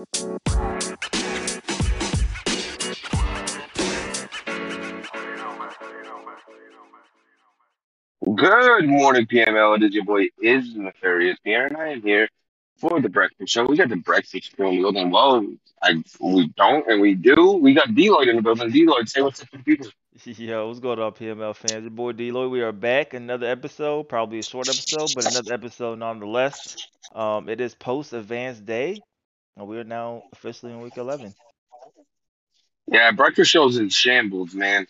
Good morning, PML. It is your boy Is Nefarious here, and I am here for the breakfast show. We got the breakfast show building. Well, I we don't and we do. We got Deloitte in the building. Deloitte, say what's up to people. Yo, what's going on, PML fans? Your boy Deloitte. We are back. Another episode, probably a short episode, but another episode nonetheless. Um, it is post advanced day, and we are now officially in week 11. Yeah, breakfast show's in shambles, man.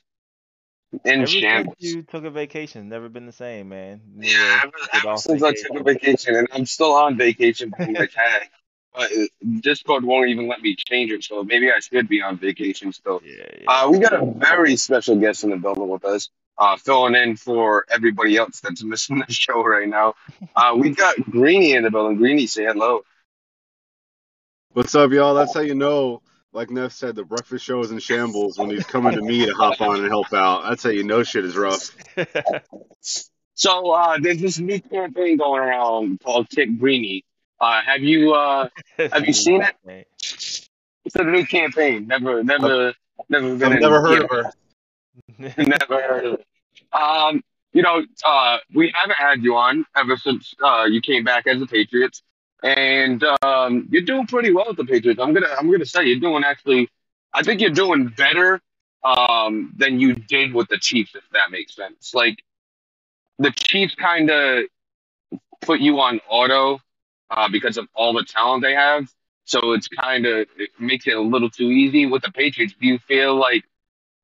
In Ever since shambles. you took a vacation, never been the same, man. You Yeah, ever, get ever off since I took a vacation, and I'm still on vacation from my tag. But uh, Discord won't even let me change it, so maybe I should be on vacation still. Yeah, yeah. Uh, we got a very special guest in the building with us, uh, filling in for everybody else that's missing the show right now. Uh, we got Greeny in the building. Greeny, say hello. What's up, y'all? That's how you know, like Neff said, the breakfast show is in shambles when he's coming to me to hop on and help out. That's how you know shit is rough. So uh, there's this new campaign going around called Kick Greeny. Uh, have you uh, have you seen it? it? It's a new campaign. Never, never, never been. I've never heard yeah. of her. Never heard of it. Um, you know, uh, we haven't had you on ever since uh, you came back as the Patriots, and um, you're doing pretty well with the Patriots. I'm gonna, I'm gonna say you're doing actually. I think you're doing better um, than you did with the Chiefs, if that makes sense. Like the Chiefs kind of put you on auto uh, because of all the talent they have. So it's kind of it makes it a little too easy with the Patriots. Do you feel like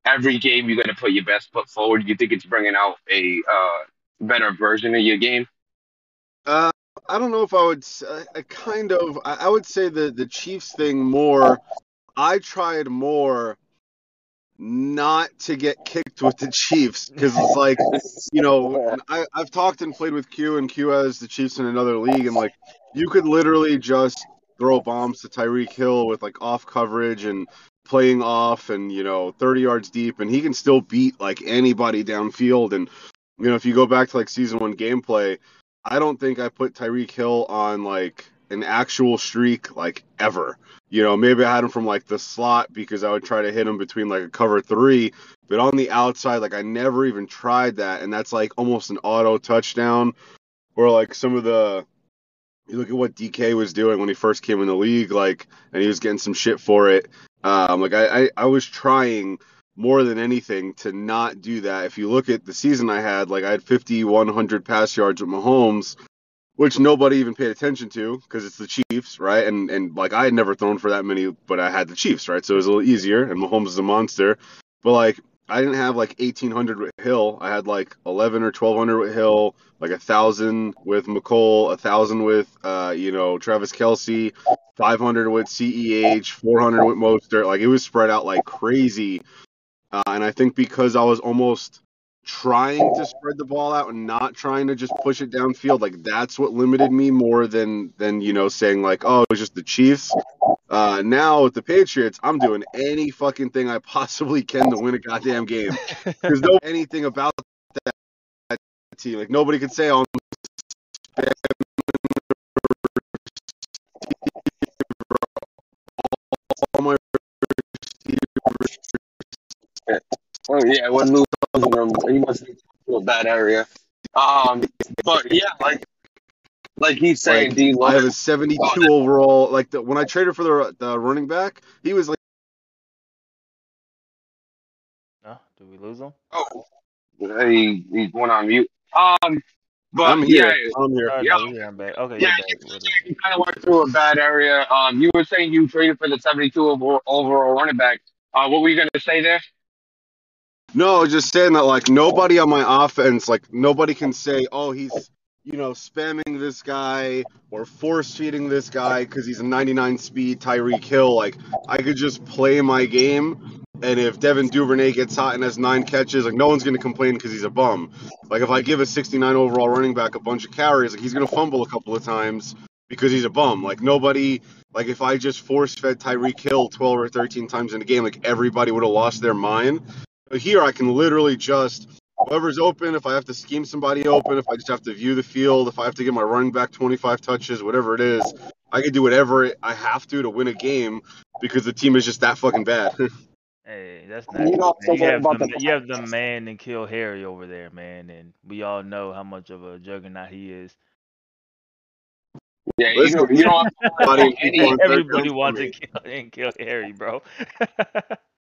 every game you're going to put your best foot forward. You think it's bringing out a uh, better version of your game? Uh, I don't know if I would. I, kind of. I, I would say the the Chiefs thing more. I tried more not to get kicked with the Chiefs because it's like you know I I've talked and played with Q and Q has the Chiefs in another league and like you could literally just throw bombs to Tyreek Hill with like off coverage and playing off and you know 30 yards deep and he can still beat like anybody downfield and you know if you go back to like season one gameplay I don't think I put Tyreek Hill on like an actual streak like ever. You know, maybe I had him from like the slot because I would try to hit him between like a cover three, but on the outside, like I never even tried that, and that's like almost an auto touchdown. Or like some of the, you look at what DK was doing when he first came in the league, like, and he was getting some shit for it. Um, like I, I, I was trying more than anything to not do that. If you look at the season I had, like I had 5,100 pass yards with Mahomes, which nobody even paid attention to because it's the Chiefs, right? And and like I had never thrown for that many, but I had the Chiefs, right? So it was a little easier. And Mahomes is a monster, but like I didn't have like 1800 with Hill. I had like 11 or 1200 with Hill, like a thousand with Mecole, a thousand with uh you know Travis Kelce, 500 with Ceh, 400 with Mostert. Like it was spread out like crazy. Uh, and I think because I was almost trying to spread the ball out and not trying to just push it downfield, like that's what limited me more than than you know saying like, oh, it was just the Chiefs. Uh, now with the Patriots, I'm doing any fucking thing I possibly can to win a goddamn game. There's no anything about that, that team. Like nobody could say, oh, Oh yeah, when Lou was in him, he must be to a bad area. Um, but yeah, like like he's saying, Like, D. I have a Lloyd, 72 Oh, overall. Like the, when I traded for the the running back, he was like No? Did we lose him? oh, he he went on mute. Um, but I'm here. yeah, I'm here. Oh, yeah. no, we- I'm back. Okay, Yeah, you're back. you kind of went through a bad area. Um, you were saying you traded for the 72 overall, overall running back. Uh, what were you gonna say there? No, just saying that like nobody on my offense, like nobody can say, oh, he's you know spamming this guy or force feeding this guy because he's a 99 speed Tyreek Hill. Like I could just play my game, and if Devin Duvernay gets hot and has nine catches, like no one's gonna complain because he's a bum. Like if I give a 69 overall running back a bunch of carries, like he's gonna fumble a couple of times because he's a bum. Like nobody. Like if I just force fed Tyreek Hill 12 or 13 times in a game, like everybody would have lost their mind. But here I can literally just whoever's open, if I have to scheme somebody open, if I just have to view the field, if I have to get my running back 25 touches, whatever it is, I can do whatever I have to to win a game because the team is just that fucking bad. Hey, that's You know. You forget have about the the you have the man and kill Harry over there, man, and we all know how much of a juggernaut he is. Yeah, you know, you don't have to worry Everybody- about Everybody wants to kill and kill Harry, bro.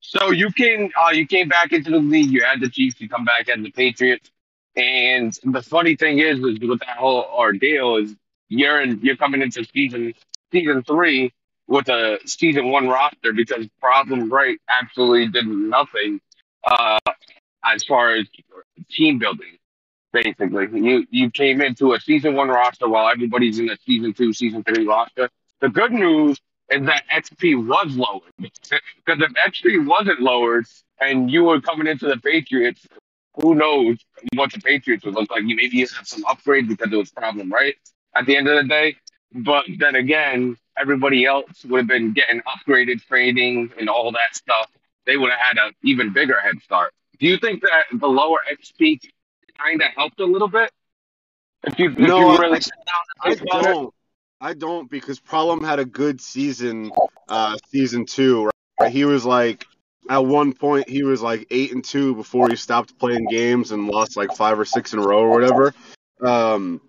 So you came, uh, you came back into the league. You had the Chiefs. You come back as the Patriots. And the funny thing is, is with that whole ordeal is you're in, you're coming into season season three with a season one roster because Problem right absolutely did nothing uh, as far as team building. Basically, you you came into a season one roster while everybody's in a season two, season three roster. The good news is that XP was lowered because if XP wasn't lowered and you were coming into the Patriots, who knows what the Patriots would look like? You maybe you have some upgrades because it was problem, right? At the end of the day, but then again, everybody else would have been getting upgraded training and all that stuff. They would have had an even bigger head start. Do you think that the lower XP kind of helped a little bit? If you, if No, you really I and think about it? don't. I don't because Problem had a good season, uh, season two. Right? He was like at one point he was like eight and two before he stopped playing games and lost like five or six in a row or whatever. Um,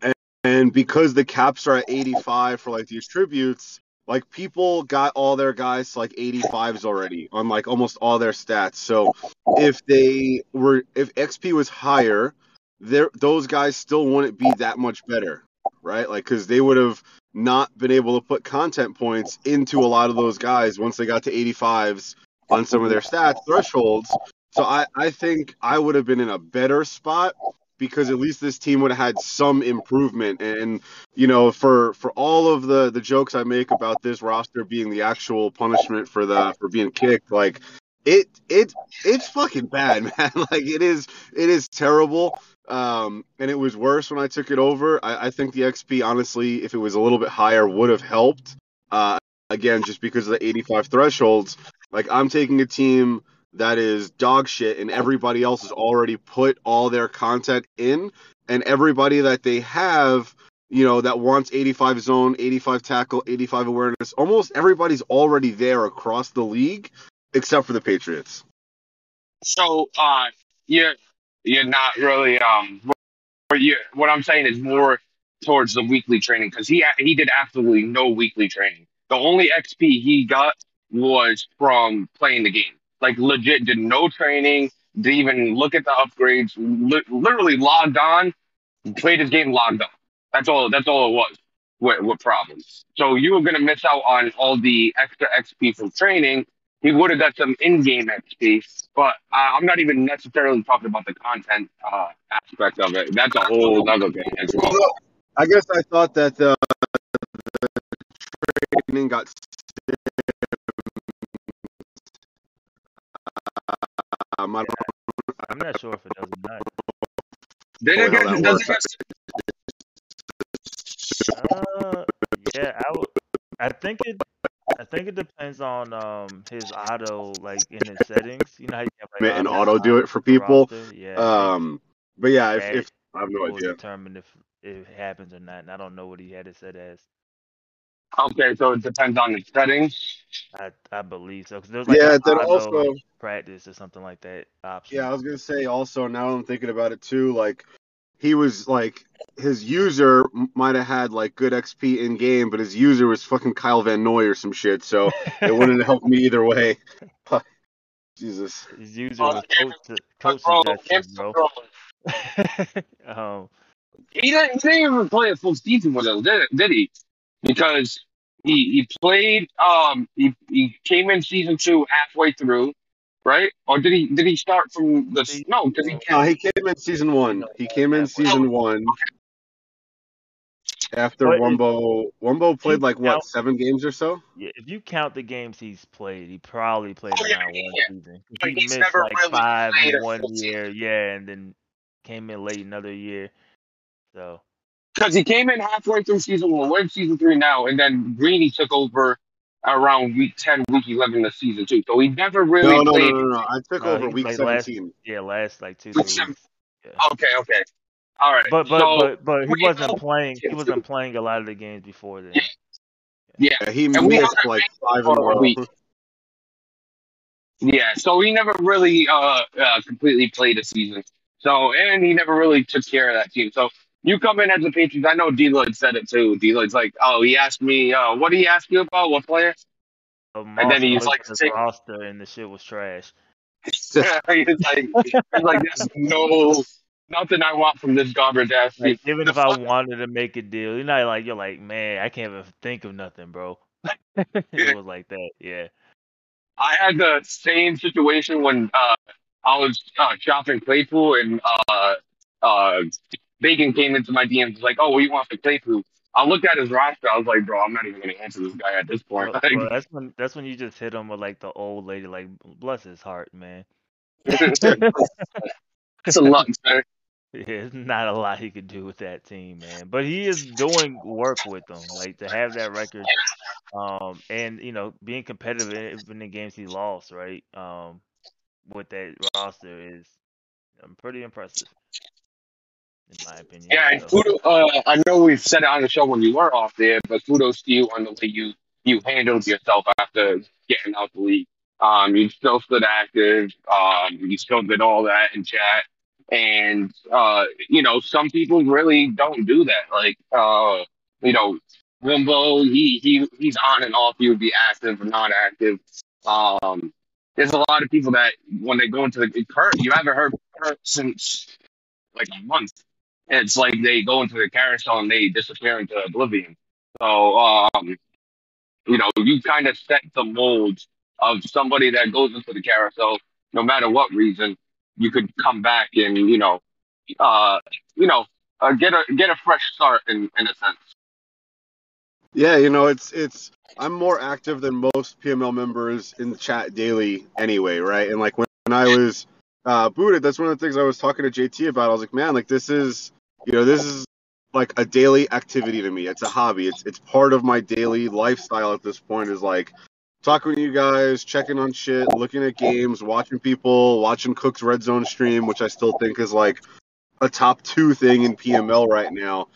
and, and because the caps are at 85 for like these tributes, like people got all their guys to like 85s already on like almost all their stats. So if they were if XP was higher, there those guys still wouldn't be that much better right? Like, because they would have not been able to put content points into a lot of those guys once they got to 85s on some of their stats thresholds. So I, I think I would have been in a better spot because at least this team would have had some improvement. And you know, for for all of the the jokes I make about this roster being the actual punishment for the for being kicked, like it it it's fucking bad, man. Like it is it is terrible. Um, and it was worse when I took it over. I, I think the XP, honestly, if it was a little bit higher, would have helped. Uh, again, just because of the 85 thresholds. Like I'm taking a team that is dog shit, and everybody else has already put all their content in, and everybody that they have, you know, that wants 85 zone, 85 tackle, 85 awareness, almost everybody's already there across the league, except for the Patriots. So, uh, you're you're not really um. What you what I'm saying is more towards the weekly training because he he did absolutely no weekly training. The only XP he got was from playing the game. Like legit, did no training, didn't even look at the upgrades. Li- literally logged on, played his game, logged up. That's all. That's all it was. With, with problems. So you were gonna miss out on all the extra XP from training he would have got some in-game XP, but uh, I'm not even necessarily talking about the content uh, aspect of it. That's a whole other thing as well. I guess I thought that the, the training got um, I don't I'm not sure if it does or not. Then know again, how doesn't works. Uh, yeah, I would. I think it. I think it depends on um his auto like in his settings. You know how you have like and auto auto do it for people. roster? Yeah. Um, but yeah, if, if I have no will idea. determine if if it happens or not. And I don't know what he had it set as. Okay, so it depends on the settings. I I believe so because there's like Yeah, then also, practice or something like that option. yeah, I was gonna say also now I'm thinking about it too. Like he was like his user might have had like good XP in game, but his user was fucking Kyle Van Noy or some shit, so it wouldn't help me either way. Jesus. His user was coach to coach Bro, suggestions, bro, bro. um, he didn't, he didn't even play a full season with us, did, did he? Because he he played. Um, he he came in season two halfway through, right? Or did he did he start from the no? Because he No, he came in season one. He came in season one. After But it- Wumbo, Wumbo played like Now- what seven games or so. yeah, if you count the games he's played, he probably played Oh, yeah, around yeah, one yeah. season. He he's missed never like really five in one full year, yeah, and then came in late another year. So Because he came in halfway through season one. We're in season three now, and then Greeny took over around week ten, week eleven of season two. So he never really No, no, no, played. no, no. I took No, over he week played last- seventeen. yeah, last like two Week three seven- weeks. Yeah. Okay, okay. All right. But but so, but but he wasn't playing. He wasn't playing a lot of the games before then. Yeah. yeah, Yeah, he And missed haven't like five in a for a row. week. yeah. So he never really uh, uh completely played a season. So and he never really took care of that team. So you come in as a Patriots. I know D-Lloyd said it too. D-Lloyd's like, oh, he asked me, uh, what did he ask you about? What player? So And then he's like, say- roster and the shit was trash. he's like, he's like, there's no nothing I want from this garbage ass. Like even The if I wanted to make a deal, you're not like you're like, man, I can't even think of nothing, bro. it was like that, yeah. I had the same situation when uh, I was uh, shopping Claypool and uh, uh, Bacon came into my DMs like, "Oh, you want for Claypool?" I looked at his roster. I was like, "Bro, I'm not even gonna answer this guy at this point." Bro, bro, that's when that's when you just hit him with like the old lady, like bless his heart, man. It's a lot, sir. Yeah, There's not a lot he could do with that team, man. But he is doing work with them, like to have that record, um, and you know, being competitive in, in the games he lost, right? Um, with that roster is um, pretty impressive, in my opinion. Yeah, and So, kudos. Uh, I know we've said it on the show when you were off there, but kudos to you on the way you you handled yourself after getting out the league. Um, you still stood active. Um, you still did all that in chat, and uh, you know some people really don't do that. Like, uh, you know, Wimbo, he he he's on and off. He would be active or not active. Um, there's a lot of people that when they go into the Kurt, you haven't heard Kurt since like a month it's like they go into the carousel and they disappear into oblivion. So, um, you know, you kind of set the mold of somebody that goes into the carousel, no matter what reason, you could come back and, you know, uh, you know, uh, get a get a fresh start in in a sense. Yeah, you know, it's it's I'm more active than most PML members in the chat daily anyway, right? And like when, when I was uh, booted, that's one of the things I was talking to JT about. I was like, man, like this is, you know, this is like a daily activity to me. It's a hobby. It's it's part of my daily lifestyle at this point. Is like talking to you guys, checking on shit, looking at games, watching people, watching Cook's Red Zone stream, which I still think is like a top two thing in PML right now.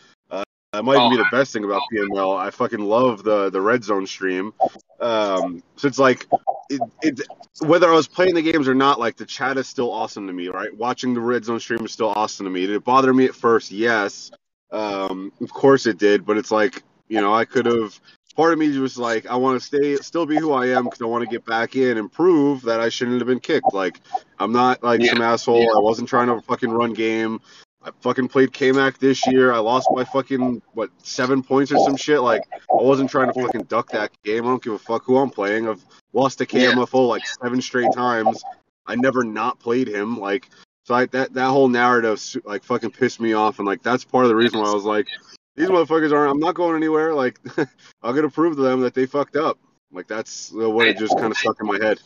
That might even be the best thing about PML. I fucking love the the red zone stream. Um, so it's like, it, it whether I was playing the games or not, like the chat is still awesome to me, right? Watching the red zone stream is still awesome to me. Did it bother me at first? Yes, um, of course it did. But it's like, you know, I could have. Part of me was like, I want to stay, still be who I am because I want to get back in and prove that I shouldn't have been kicked. Like, I'm not like Yeah. some asshole. I wasn't trying to fucking run game. I fucking played KMAC this year. I lost by fucking what seven points or some shit. Like I wasn't trying to fucking duck that game. I don't give a fuck who I'm playing. I've lost to KMFO like seven straight times. I never not played him. Like so I, that that whole narrative like fucking pissed me off. And like that's part of the reason why I was like, these motherfuckers aren't. I'm not going anywhere. Like I'm gonna prove to them that they fucked up. Like that's the way it just kind of stuck in my head.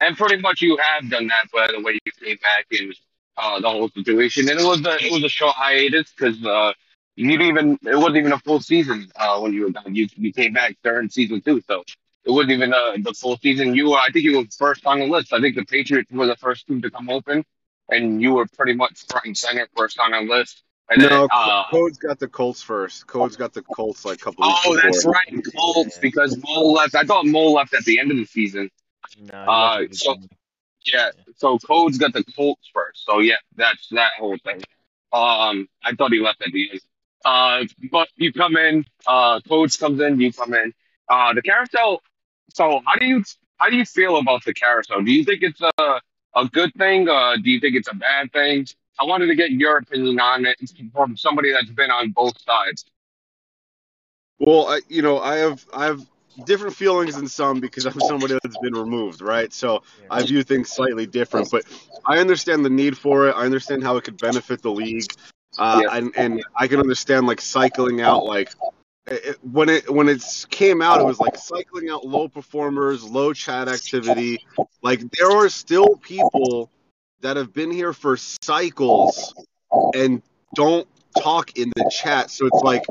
And pretty much you have done that by the way you came back in uh, the whole situation. And it was a it was a short hiatus because uh, you didn't even it wasn't even a full season uh, when you were done. You you came back during season two, so it wasn't even uh, the full season. You were I think you were first on the list. I think the Patriots were the first team to come open, and you were pretty much front and center first on the list. And No, then, uh, Code's got the Colts first. Code's got the Colts like a couple weeks oh, before. that's right, Colts because Mole left. I thought Mole left at the end of the season. no, uh, so- good. Yeah, so Code's got the Colts first. So yeah, that's that whole thing. Um, I thought he left at the end. Uh, but you come in, uh, Codes comes in, you come in. Uh, the carousel. So how do you how do you feel about the carousel? Do you think it's a a good thing? Uh, do you think it's a bad thing? I wanted to get your opinion on it from somebody that's been on both sides. Well, I, you know, I have I have different feelings than some because I'm somebody that's been removed, right? So I view things slightly different, but I understand the need for it. I understand how it could benefit the league, uh, Yeah. and and I can understand like cycling out like it, when it when it came out, it was like cycling out low performers, low chat activity. Like there are still people that have been here for cycles and don't talk in the chat. So it's like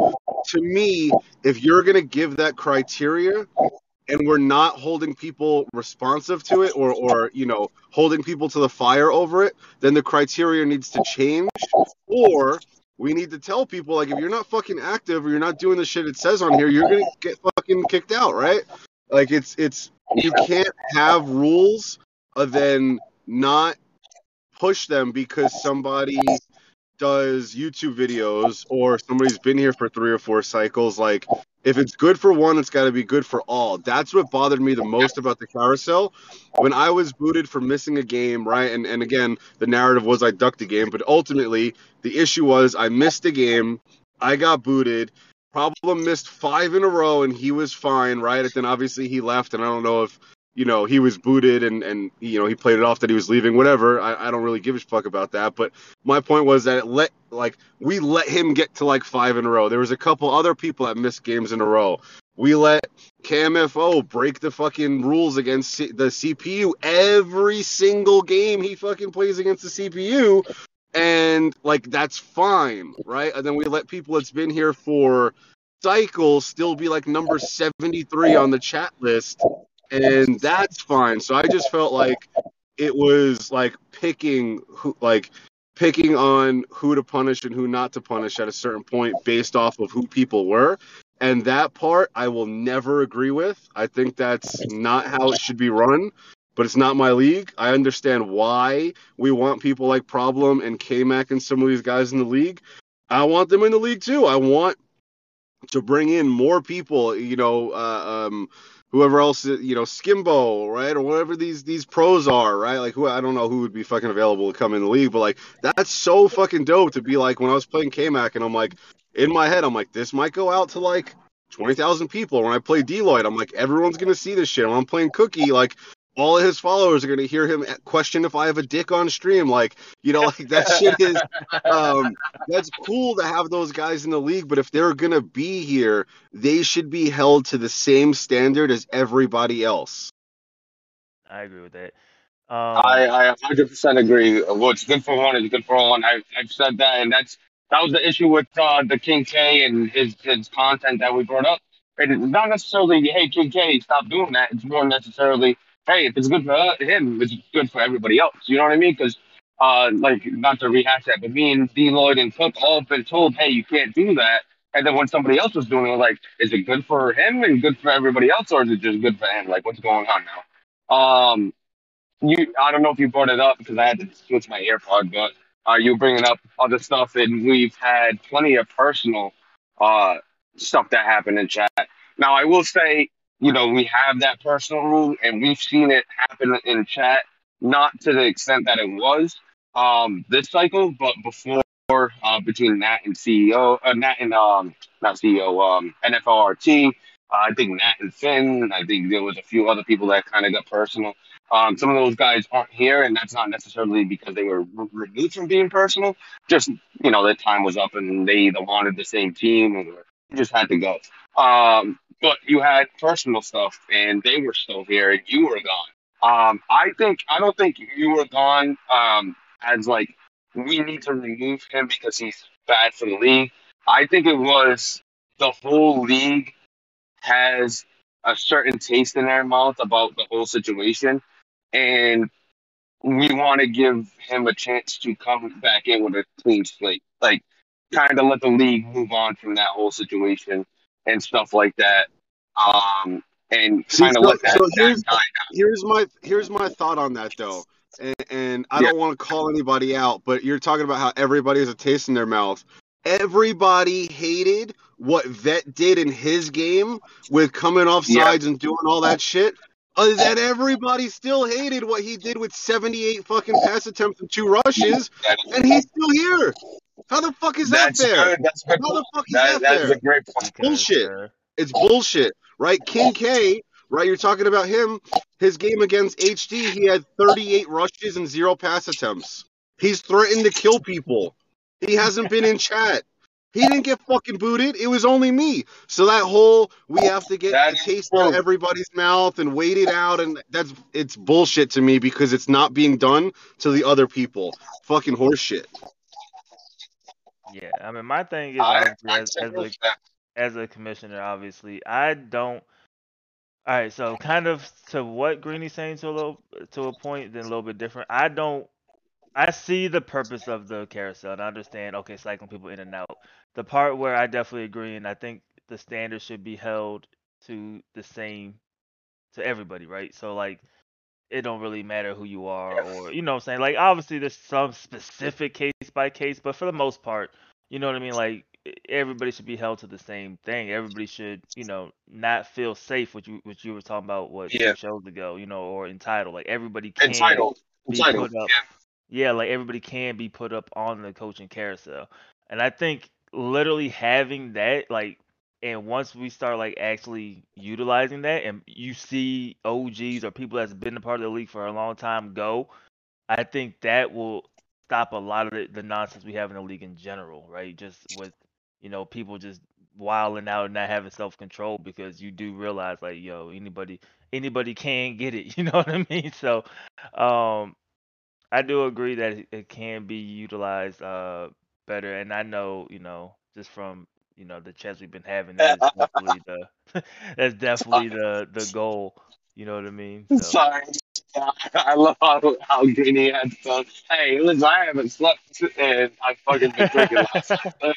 to me, if you're gonna give that criteria, and we're not holding people responsive to it or or you know holding people to the fire over it then the criteria needs to change. Or we need to tell people like if you're not fucking active or you're not doing the shit it says on here you're gonna get fucking kicked out right? Like it's it's you can't have rules and then not push them because somebody does YouTube videos or somebody's been here for three or four cycles, like if it's good for one, it's got to be good for all. That's what bothered me the most about the carousel. When I was booted for missing a game, right? And and again, the narrative was I ducked a game, but ultimately the issue was I missed a game, I got booted. Problem missed five in a row, and he was fine, right? And then obviously he left, and I don't know if you know, he was booted and, and you know, he played it off that he was leaving, whatever. I, I don't really give a fuck about that. But my point was that it let like we let him get to like five in a row. There was a couple other people that missed games in a row. We let KMFO break the fucking rules against C- the CPU every single game he fucking plays against the CPU. And like that's fine, right? And then we let people that's been here for cycles still be like number 73 on the chat list and that's fine. So I just felt like it was like picking who, like picking on who to punish and who not to punish at a certain point based off of who people were. And that part I will never agree with. I think that's not how it should be run, but it's not my league. I understand why we want people like Problem and KMac and some of these guys in the league. I want them in the league too. I want to bring in more people, you know, uh, um, whoever else you know skimbo right or whatever these these pros are right? Like who i don't know who would be fucking available to come in the league but like that's so fucking dope to be like when i was playing kmac and i'm like in my head i'm like this might go out to like 20,000 people. When i play deloitte i'm like everyone's gonna see this shit. When i'm playing cookie like all of his followers are going to hear him question if I have a dick on stream. Like, you know, like that shit is, um, that's cool to have those guys in the league. But if they're going to be here, they should be held to the same standard as everybody else. I agree with that. Um, I, I 100% agree. What's good for one is good for all. And I, I've said that. And that's, that was the issue with uh, the King K and his, his content that we brought up. It's not necessarily, hey, King K, stop doing that. It's more necessarily, hey, if it's good for him, it's good for everybody else. You know what I mean? Because, uh, like, not to rehash that, but me and Deloitte and Cook all been told, hey, you can't do that. And then when somebody else was doing it, was like, is it good for him and good for everybody else, or is it just good for him? Like, what's going on now? Um, you, I don't know if you brought it up because I had to switch my AirPod, but uh, you bringing up other stuff, and we've had plenty of personal uh stuff that happened in chat. Now, I will say you know, we have that personal rule and we've seen it happen in chat, not to the extent that it was um, this cycle, but before uh, between Nat and CEO, uh, Nat and um, not CEO, um, NFLRT. Uh, I think Nat and Finn. I think there was a few other people that kind of got personal. Um, some of those guys aren't here, and that's not necessarily because they were removed from being personal. Just you know, their time was up, and they either wanted the same team or just had to go. Um, but you had personal stuff, and they were still here, and you were gone. Um, I think I don't think you were gone um, as like we need to remove him because he's bad for the league. I think it was the whole league has a certain taste in their mouth about the whole situation, and we want to give him a chance to come back in with a clean slate. Like, kind of let the league move on from that whole situation and stuff like that. Um, and kind of so, let that, so here's, that here's my here's my thought on that though. And, and I yeah. don't want to call anybody out, but you're talking about how everybody has a taste in their mouth. Everybody hated what Vet did in his game with coming off sides yeah. and doing all that shit. Uh, Other than everybody still hated what he did with 78 fucking pass attempts and two rushes, and he's still here. How the fuck is that's that fair? Good. That's good. How the fuck is that, that, that's a great point. Bullshit. It's bullshit, right? King K, right? You're talking about him. His game against HD, he had 38 rushes and zero pass attempts. He's threatened to kill people. He hasn't been in chat. He didn't get fucking booted. It was only me. So that whole we have to get that a taste out of everybody's mouth and wait it out, and that's it's bullshit to me because it's not being done to the other people. Fucking horseshit. Yeah, I mean, my thing is I, as, as, a, as a commissioner, obviously, I don't. All right, so kind of to what Greeny's saying to a little to a point, then a little bit different. I don't. I see the purpose of the carousel and I understand. Okay, cycling people in and out. The part where I definitely agree, and I think the standard should be held to the same to everybody, right? So like, it don't really matter who you are, or you know what I'm saying. Like, obviously there's some specific case by case, but for the most part, you know what I mean. Like, everybody should be held to the same thing. Everybody should, you know, not feel safe. What you what you were talking about what Yeah. shows ago, you know, or entitled. Like everybody can Entitled. be Entitled. put up. Yeah, like everybody can be put up on the coaching carousel. And I think literally having that, like, and once we start like actually utilizing that, and you see OGs or people that's been a part of the league for a long time go, I think that will stop a lot of the, the nonsense we have in the league in general, right? Just with you know people just wilding out and not having self control because you do realize like yo anybody anybody can get it, you know what I mean? So, um, I do agree that it, it can be utilized uh better, and I know you know just from you know the chats we've been having, that is definitely the that's definitely the the goal. You know what I mean? So Sorry. I love how, how Greeny had fun. Hey, listen, I haven't slept and I've fucking been drinking last night.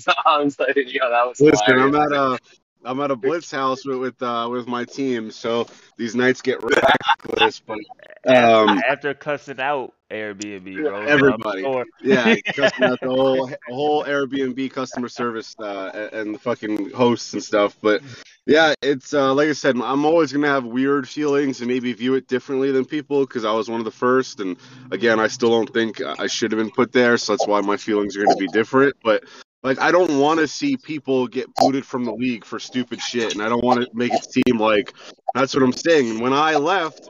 So I'm saying, yo, that was Listen, I'm at a I'm at a blitz house with with, uh, with my team, so these nights get ridiculous. But after, um, after cussing out Airbnb, bro, everybody, yeah, customer out the whole whole Airbnb customer service uh, and and the fucking hosts and stuff. But yeah, it's uh, like I said, I'm always gonna have weird feelings and maybe view it differently than people because I was one of the first, and again, I still don't think I should have been put there, so that's why my feelings are gonna be different. But like, I don't want to see people get booted from the league for stupid shit, and I don't want to make it seem like that's what I'm saying. When I left,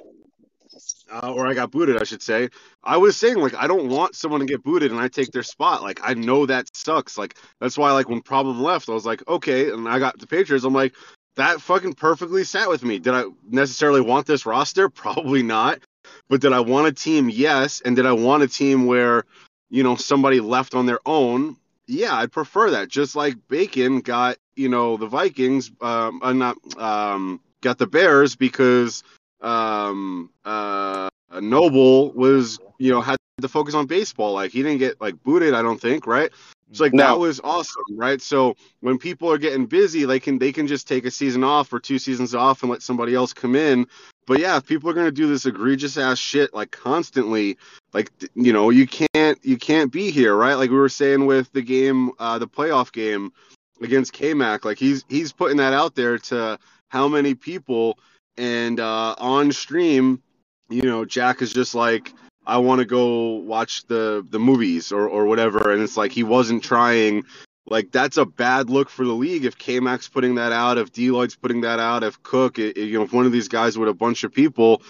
uh, or I got booted, I should say, I was saying like I don't want someone to get booted and I take their spot. Like I know that sucks. Like that's why like when Problem left, I was like, okay, and I got the Patriots. I'm like, that fucking perfectly sat with me. Did I necessarily want this roster? Probably not. But did I want a team? Yes. And did I want a team where, you know, somebody left on their own? Yeah, I'd prefer that. Just like Bacon got, you know, the Vikings, um, uh, not um, got the Bears because um, uh, Noble was, you know, had to focus on baseball. Like he didn't get like booted, I don't think, right? It's like No. that was awesome, right? So when people are getting busy, they can they can just take a season off or two seasons off and let somebody else come in. But yeah, if people are gonna do this egregious ass shit like constantly, like you know, you can't you can't be here, right? Like we were saying with the game, uh, the playoff game against KMac, like he's he's putting that out there to how many people, and uh, on stream, you know, Jack is just like, I want to go watch the the movies or or whatever, and it's like he wasn't trying. Like that's a bad look for the league if K-Mac's putting that out, if Deloitte's putting that out, if Cook, you know, if one of these guys with a bunch of people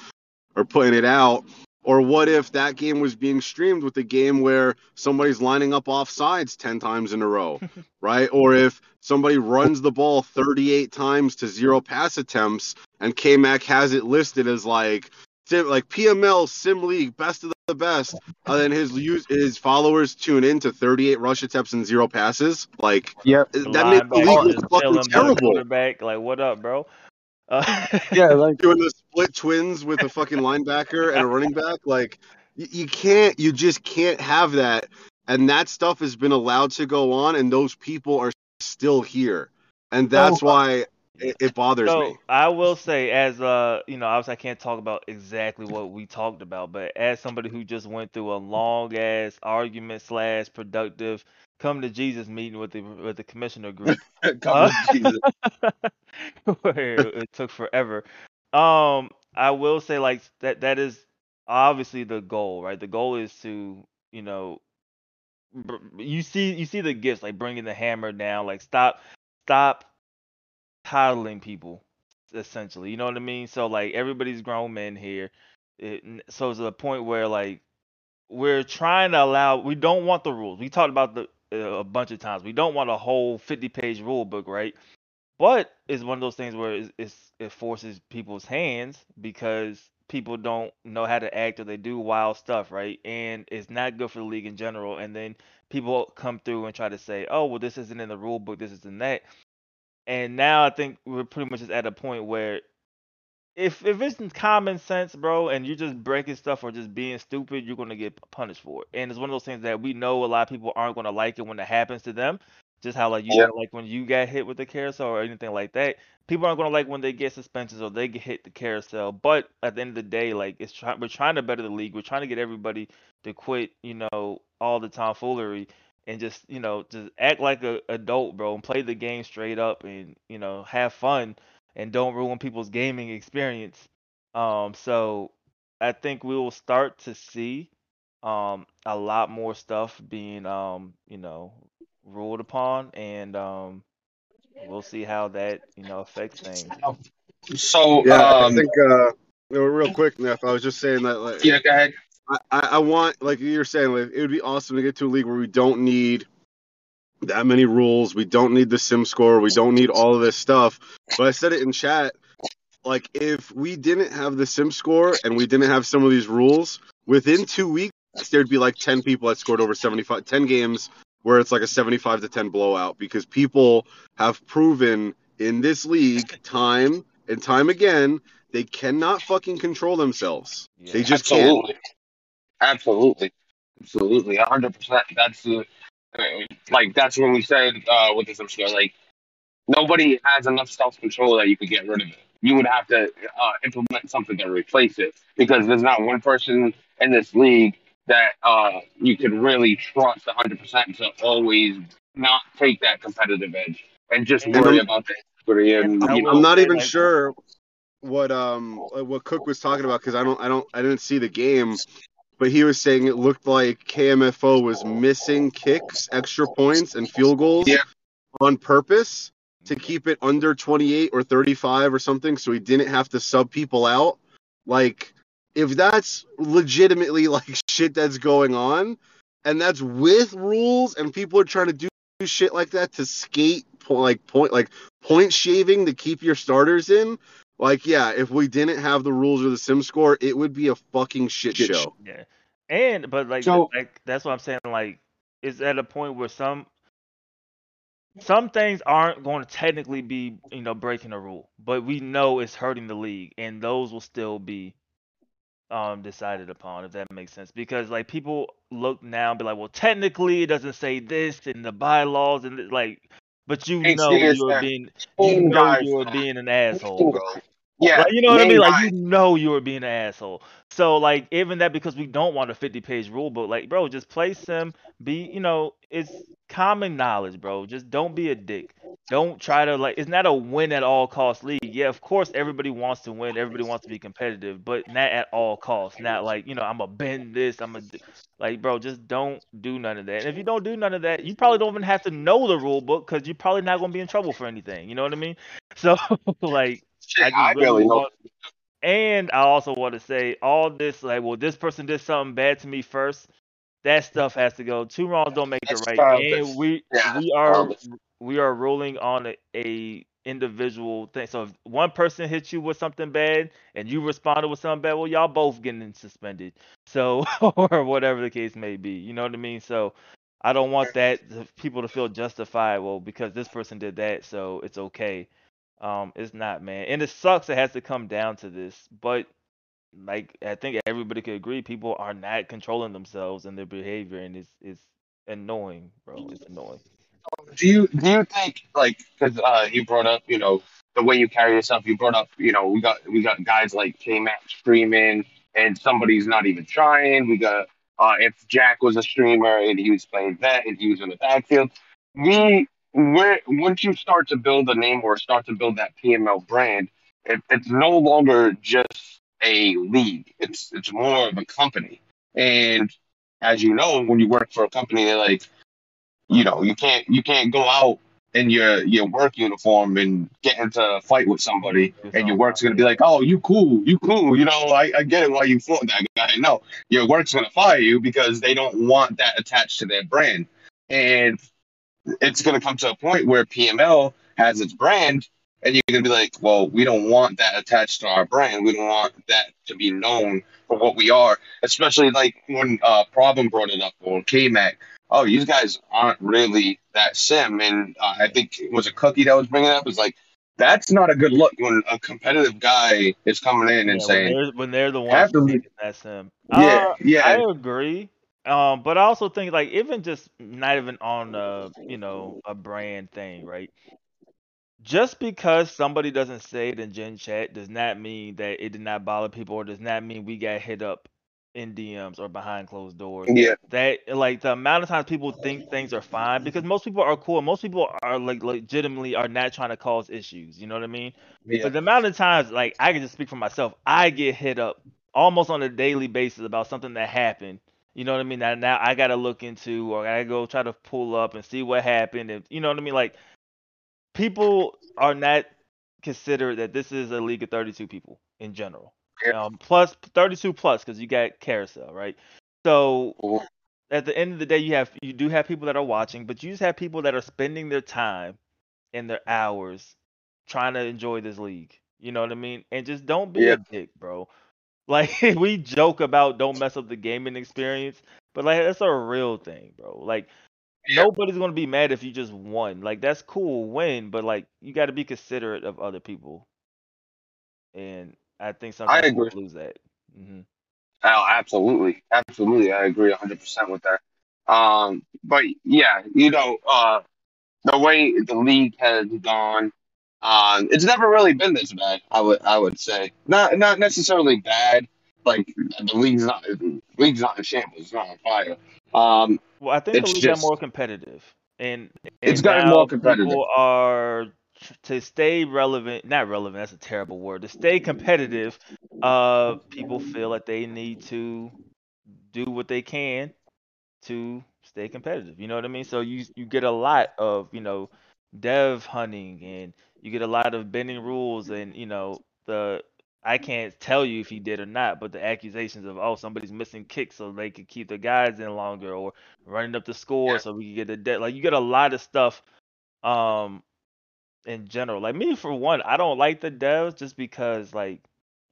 are putting it out, or what if that game was being streamed with a game where somebody's lining up off sides 10 times in a row, right? Or if somebody runs the ball 38 times to zero pass attempts and K-Mac has it listed as like sim, like PML Sim League best of the best, and then his use his followers tune in to 38 rush attempts and zero passes, like Yep. That makes the league look fucking chilling by the terrible. Like, what up, bro? Uh, Yeah, like doing the split twins with a fucking linebacker and a running back. Like you, you can't, you just can't have that. And that stuff has been allowed to go on, and those people are still here, and that's Oh. why it, it bothers So me. I will say, as uh, you know, obviously I can't talk about exactly what we talked about, but as somebody who just went through a long ass argument slash productive come to Jesus meeting with the with the commissioner group, Come to Jesus. where it took forever. Um, I will say like that that is obviously the goal, right? The goal is to you know, you see you see the gifts like bringing the hammer down, like stop stop coddling people essentially. You know what I mean? So like everybody's grown men here. It, so it's a point where like we're trying to allow we don't want the rules. We talked about the uh, a bunch of times. We don't want a whole 50 page rule book, right? But it's one of those things where it's, it's, it forces people's hands because people don't know how to act or they do wild stuff, right? And it's not good for the league in general. And then people come through and try to say, oh, well, this isn't in the rule book, this isn't that. And now I think we're pretty much just at a point where if if it's common sense, bro, and you're just breaking stuff or just being stupid, you're gonna get punished for it. And it's one of those things that we know a lot of people aren't gonna like it when it happens to them. Just how like you Yeah. like when you got hit with the carousel or anything like that. People aren't gonna like when they get suspensions or they get hit the carousel. But at the end of the day, like it's try- we're trying to better the league. We're trying to get everybody to quit, you know, all the tomfoolery and just you know just act like a adult, bro, and play the game straight up and you know have fun and don't ruin people's gaming experience. Um, so I think we will start to see um a lot more stuff being um you know ruled upon, and um we'll see how that you know affects things. So, Yeah, I um, think uh, real quick, Neff. I was just saying that like, yeah, go ahead. I, I want like you're saying like it would be awesome to get to a league where we don't need that many rules. We don't need the sim score. We don't need all of this stuff. But I said it in chat. Like if we didn't have the sim score and we didn't have some of these rules, within two weeks there'd be like ten people that scored over 75, 10 games where it's like a seventy-five to ten blowout because people have proven in this league time and time again they cannot fucking control themselves. Yeah. They just can't. Absolutely. Absolutely. Hundred percent. That's the like that's when we said uh with the score, like nobody has enough self control that you could get rid of it. You would have to uh, implement something to replace it because there's not one person in this league that uh you could really trust a hundred percent to always not take that competitive edge and just worry I'm- about the and I you know I'm not even like- sure what um what Cook was talking about because I don't I don't I didn't see the game, but he was saying it looked like KMFO was missing kicks, extra points, and field goals Yeah. on purpose to keep it under 28 or 35 or something, so he didn't have to sub people out. Like if that's legitimately like shit that's going on, and that's with rules, and people are trying to do shit like that to skate like point like point shaving to keep your starters in. Like, yeah, if we didn't have the rules or the sim score, it would be a fucking shit Shit show. Yeah, and but like So- like that's what I'm saying. Like, it's at a point where some some things aren't going to technically be you know breaking a rule, but we know it's hurting the league, and those will still be um decided upon if that makes sense. Because like people look now and be like, well, technically it doesn't say this in the bylaws, and like, but you know you are being you know you are being an asshole, bro. Yeah, Like, you know what I mean? Like you know you were being an asshole. So like even that because we don't want a 50 page rule book, like bro, just play sim. Be you know it's common knowledge, bro. Just don't be a dick. Don't try to like. It's not a win at all cost league. Yeah, of course everybody wants to win. Everybody wants to be competitive, but not at all costs. Not like you know I'm a bend this. I'm a like bro. Just don't do none of that. And if you don't do none of that, you probably don't even have to know the rule book because you're probably not gonna be in trouble for anything. You know what I mean? So like. Shit, I I really barely know. want- and I also want to say all this like, well, this person did something bad to me first. That stuff has to go. Two wrongs don't make That's it right. childish. And we Yeah, we are childish. we are ruling on a, a individual thing. So if one person hits you with something bad and you responded with something bad, well, y'all both getting suspended. So or whatever the case may be. You know what I mean? So I don't want that people to feel justified. Well, because this person did that, so it's okay. Um, it's not, man, and it sucks. It has to come down to this, but like I think everybody could agree, people are not controlling themselves and their behavior, and it's it's annoying, bro. It's annoying. Do you do you think like because uh, you brought up you know the way you carry yourself? You brought up you know we got we got guys like K Max streaming and somebody's not even trying. We got uh, if Jack was a streamer and he was playing vet and he was in the backfield, we where once you start to build a name or start to build that PML brand, it, it's no longer just a league. It's it's more of a company. And as you know, when you work for a company, they're like, you know, you can't you can't go out in your your work uniform and get into a fight with somebody, and your work's gonna be like, oh, you cool, you cool. You know, I, I get it why you fought that guy. No, your work's gonna fire you because they don't want that attached to their brand, and it's gonna come to a point where PML has its brand, and you're gonna be like, well, we don't want that attached to our brand. We don't want that to be known for what we are. Especially like when uh, Problem brought it up or K-Mac. Oh, you guys aren't really that sim, and uh, I think it was a cookie that was bringing up. Was like that's not a good look when a competitive guy is coming in and Yeah, when saying, they're when they're the ones the that's him. yeah, Uh, yeah, I agree. Um, but I also think like even just not even on a you know a brand thing, right? Just because somebody doesn't say it in Gen Chat does not mean that it did not bother people, or does not mean we got hit up in DMs or behind closed doors. yeah, That like the amount of times people think things are fine because most people are cool. Most people are like legitimately are not trying to cause issues. You know what I mean? yeah. But the amount of times, like I can just speak for myself, I get hit up almost on a daily basis about something that happened. You know what I mean? That now I gotta look into, or I gotta go try to pull up and see what happened, and you know what I mean. Like people are not considered that this is a league of 32 people in general. Yeah. Um, plus 32 plus because you got carousel, right? So at the end of the day, you have you do have people that are watching, but you just have people that are spending their time and their hours trying to enjoy this league. You know what I mean? And just don't be Yeah. a dick, bro. Like we joke about don't mess up the gaming experience, but like that's a real thing, bro. Like Yeah. nobody's gonna be mad if you just won. Like that's cool, win, but like you got to be considerate of other people. And I think sometimes people agree. lose that. Mm-hmm. Oh, absolutely, absolutely. I agree 100 percent with that. Um, but yeah, you know, uh, the way the league has gone, um, it's never really been this bad. I would, I would say, not, not necessarily bad. Like the league's not, the league's not in shambles, it's not on fire. Um, Well, I think the It's league got more competitive, and, It's and gotten more competitive. People are to stay relevant, not relevant. That's a terrible word. To stay competitive, uh, people feel like they need to do what they can to stay competitive. You know what I mean? So you you get a lot of you know dev hunting, and you get a lot of bending rules, and you know the I can't tell you if he did or not, but the accusations of oh somebody's missing kicks so they could keep the guys in longer, or running up the score Yeah. so we could get the debt. Like you get a lot of stuff, um, in general. Like me for one, I don't like the devs just because like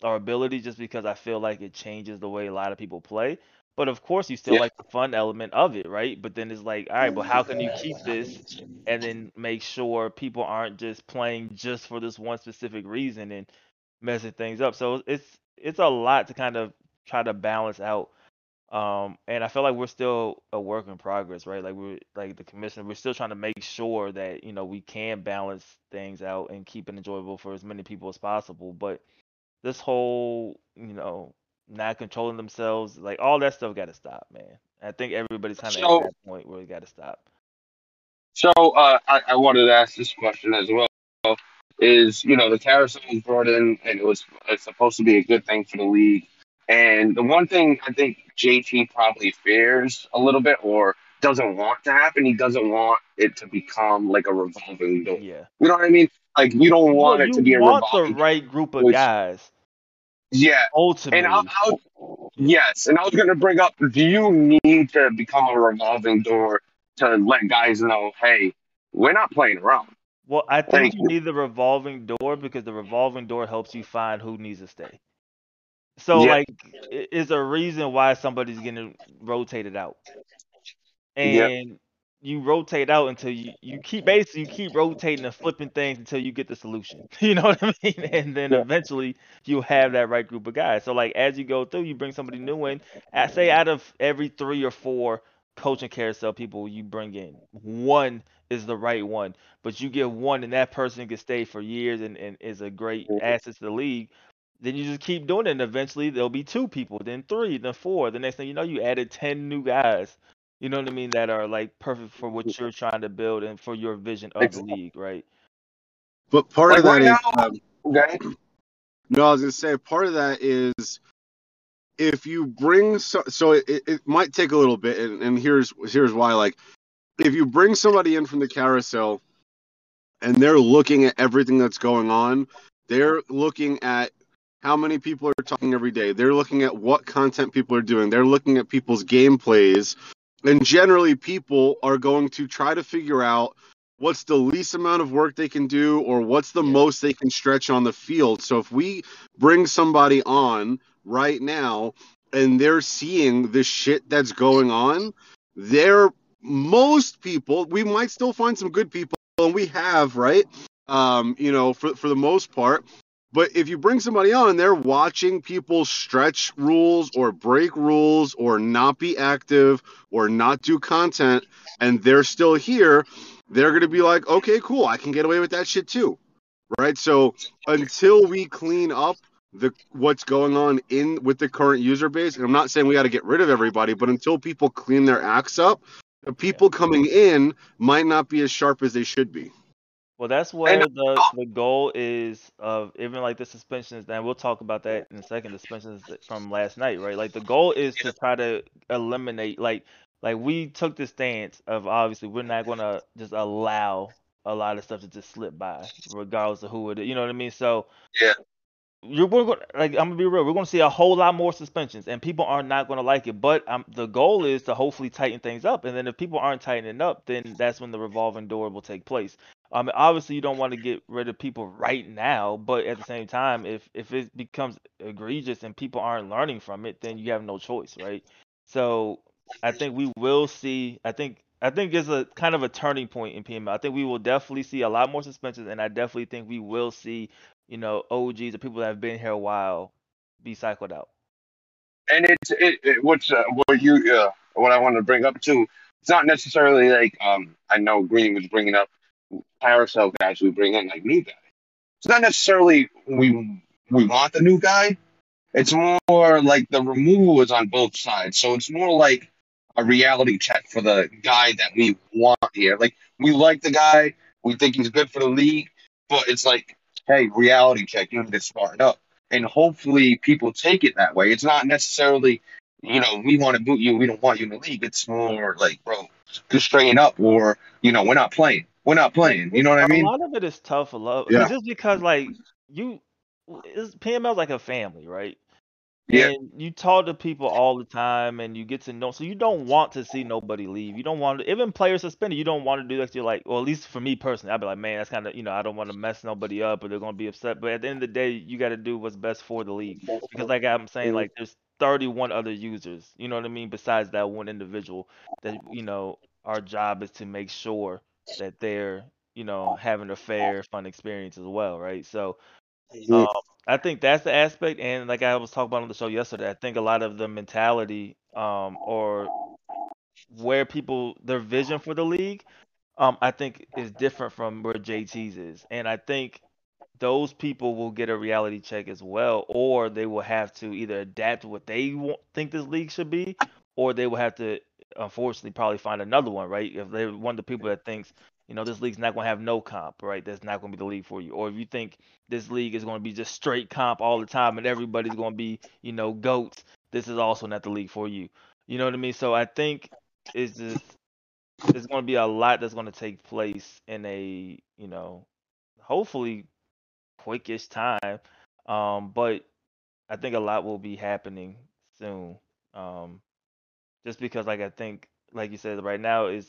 our ability, just because I feel like it changes the way a lot of people play. But of course, you still Yeah. like the fun element of it, right? But then it's like, all right, but how can you keep this and then make sure people aren't just playing just for this one specific reason and messing things up? So it's it's a lot to kind of try to balance out. Um, and I feel like we're still a work in progress, right? Like we're like the commission, we're still trying to make sure that you know we can balance things out and keep it enjoyable for as many people as possible. But this whole, you know, not controlling themselves, like all that stuff got to stop, man. I think everybody's kind of So- at that point where we got to stop. So uh, I, I wanted to ask this question as well. Is you know the carousel was brought in and it was it's supposed to be a good thing for the league. And the one thing I think JT probably fears a little bit or doesn't want to happen, he doesn't want it to become like a revolving door. Yeah. You know what I mean? Like you don't want Well, it to be a want the right group of which- guys, Yeah, ultimately. and I, I was, yes, and I was gonna bring up: Do you need to become a revolving door to let guys know, hey, we're not playing around? Well, I think Like- you need the revolving door because the revolving door helps you find who needs to stay. So, Yeah. like, i- is a reason why somebody's getting rotated out, Yeah. You rotate out until you you keep basically you keep rotating and flipping things until you get the solution. You know what I mean? And then Yeah. eventually you'll have that right group of guys. So, like, as you go through, you bring somebody new in. At, say, out of every three or four coaching carousel people you bring in, one is the right one but you get one and that person can stay for years and, and is a great asset to the league, then you just keep doing it and eventually there'll be two people, then three, then four. The next thing you know, you added ten new guys. You know what I mean, that are like perfect for what you're trying to build and for your vision of the league, right? But part of Like, that right is um, Okay. No, I was gonna say part of that is if you bring so, so it, it might take a little bit, and, and here's here's why. Like, if you bring somebody in from the carousel, and they're looking at everything that's going on, they're looking at how many people are talking every day. They're looking at what content people are doing. They're looking at people's gameplays, and generally, people are going to try to figure out what's the least amount of work they can do or what's the Yeah. most they can stretch on the field. So if we bring somebody on right now and they're seeing the shit that's going on, they're most people, we might still find some good people and we have, right? um, you know, for for the most part. But if you bring somebody on and they're watching people stretch rules or break rules or not be active or not do content and they're still here, they're going to be like, okay, cool, I can get away with that shit too. Right? So until we clean up the what's going on in with the current user base, and I'm not saying we got to get rid of everybody, but until people clean their acts up, the people coming in might not be as sharp as they should be. Well, that's where the the goal is of even like the suspensions. And we'll talk about that in a second. The suspensions from last night, right? Like the goal is to try to eliminate like like we took the stance of obviously we're not gonna just allow a lot of stuff to just slip by, regardless of who it is. You know what I mean? So Yeah. you're we're going like I'm gonna be real. We're gonna see a whole lot more suspensions, and people are not gonna like it. But um, the goal is to hopefully tighten things up, and then if people aren't tightening up, then that's when the revolving door will take place. Um, obviously you don't want to get rid of people right now, but at the same time, if if it becomes egregious and people aren't learning from it, then you have no choice, right? So I think we will see. I think I think it's a kind of a turning point in PML. I think we will definitely see a lot more suspensions, and I definitely think we will see, you know, OGs or people that have been here a while be cycled out. and it's it, it what's uh, what you uh, what I want to bring up too. It's not necessarily like um I know Green was bringing up carousel guys we bring in like new guys. It's not necessarily we we want the new guy. It's more like the removal is on both sides, so it's more like a reality check for the guy that we want here. Like we like the guy, we think he's good for the league, but it's like, hey, reality check, you need to smarten up and hopefully people take it that way. It's not necessarily, you know, we want to boot you, we don't want you in the league. It's more like, bro, just straighten up, or you know, we're not playing, we're not playing. You know what I mean? A lot of it is tough love, Yeah. just because like you, is like a family, right? Yeah. And you talk to people all the time, and you get to know. So you don't want to see nobody leave. You don't want to, even players suspended. You don't want to do that. You're like, well, at least for me personally, I'd be like, man, that's kind of, you know, I don't want to mess nobody up, or they're gonna be upset. But at the end of the day, you got to do what's best for the league. Because like I'm saying, like there's 31 other users. You know what I mean? Besides that one individual, that you know, our job is to make sure that they're, you know, having a fair, fun experience as well, right? So. Um, I think that's the aspect, and like I was talking about on the show yesterday, I think a lot of the mentality, um, or where people their vision for the league, um, I think is different from where JT's is, and I think those people will get a reality check as well, or they will have to either adapt what they want, think this league should be, or they will have to, unfortunately, probably find another one, right? If they're one of the people that thinks, you know, this league's not going to have no comp, right? That's not going to be the league for you. Or if you think this league is going to be just straight comp all the time and everybody's going to be, you know, goats, this is also not the league for you. You know what I mean? So I think it's just there's going to be a lot that's going to take place in a, you know, hopefully quickish time. Um, but I think a lot will be happening soon. Um, just because, like I think, like you said, right now is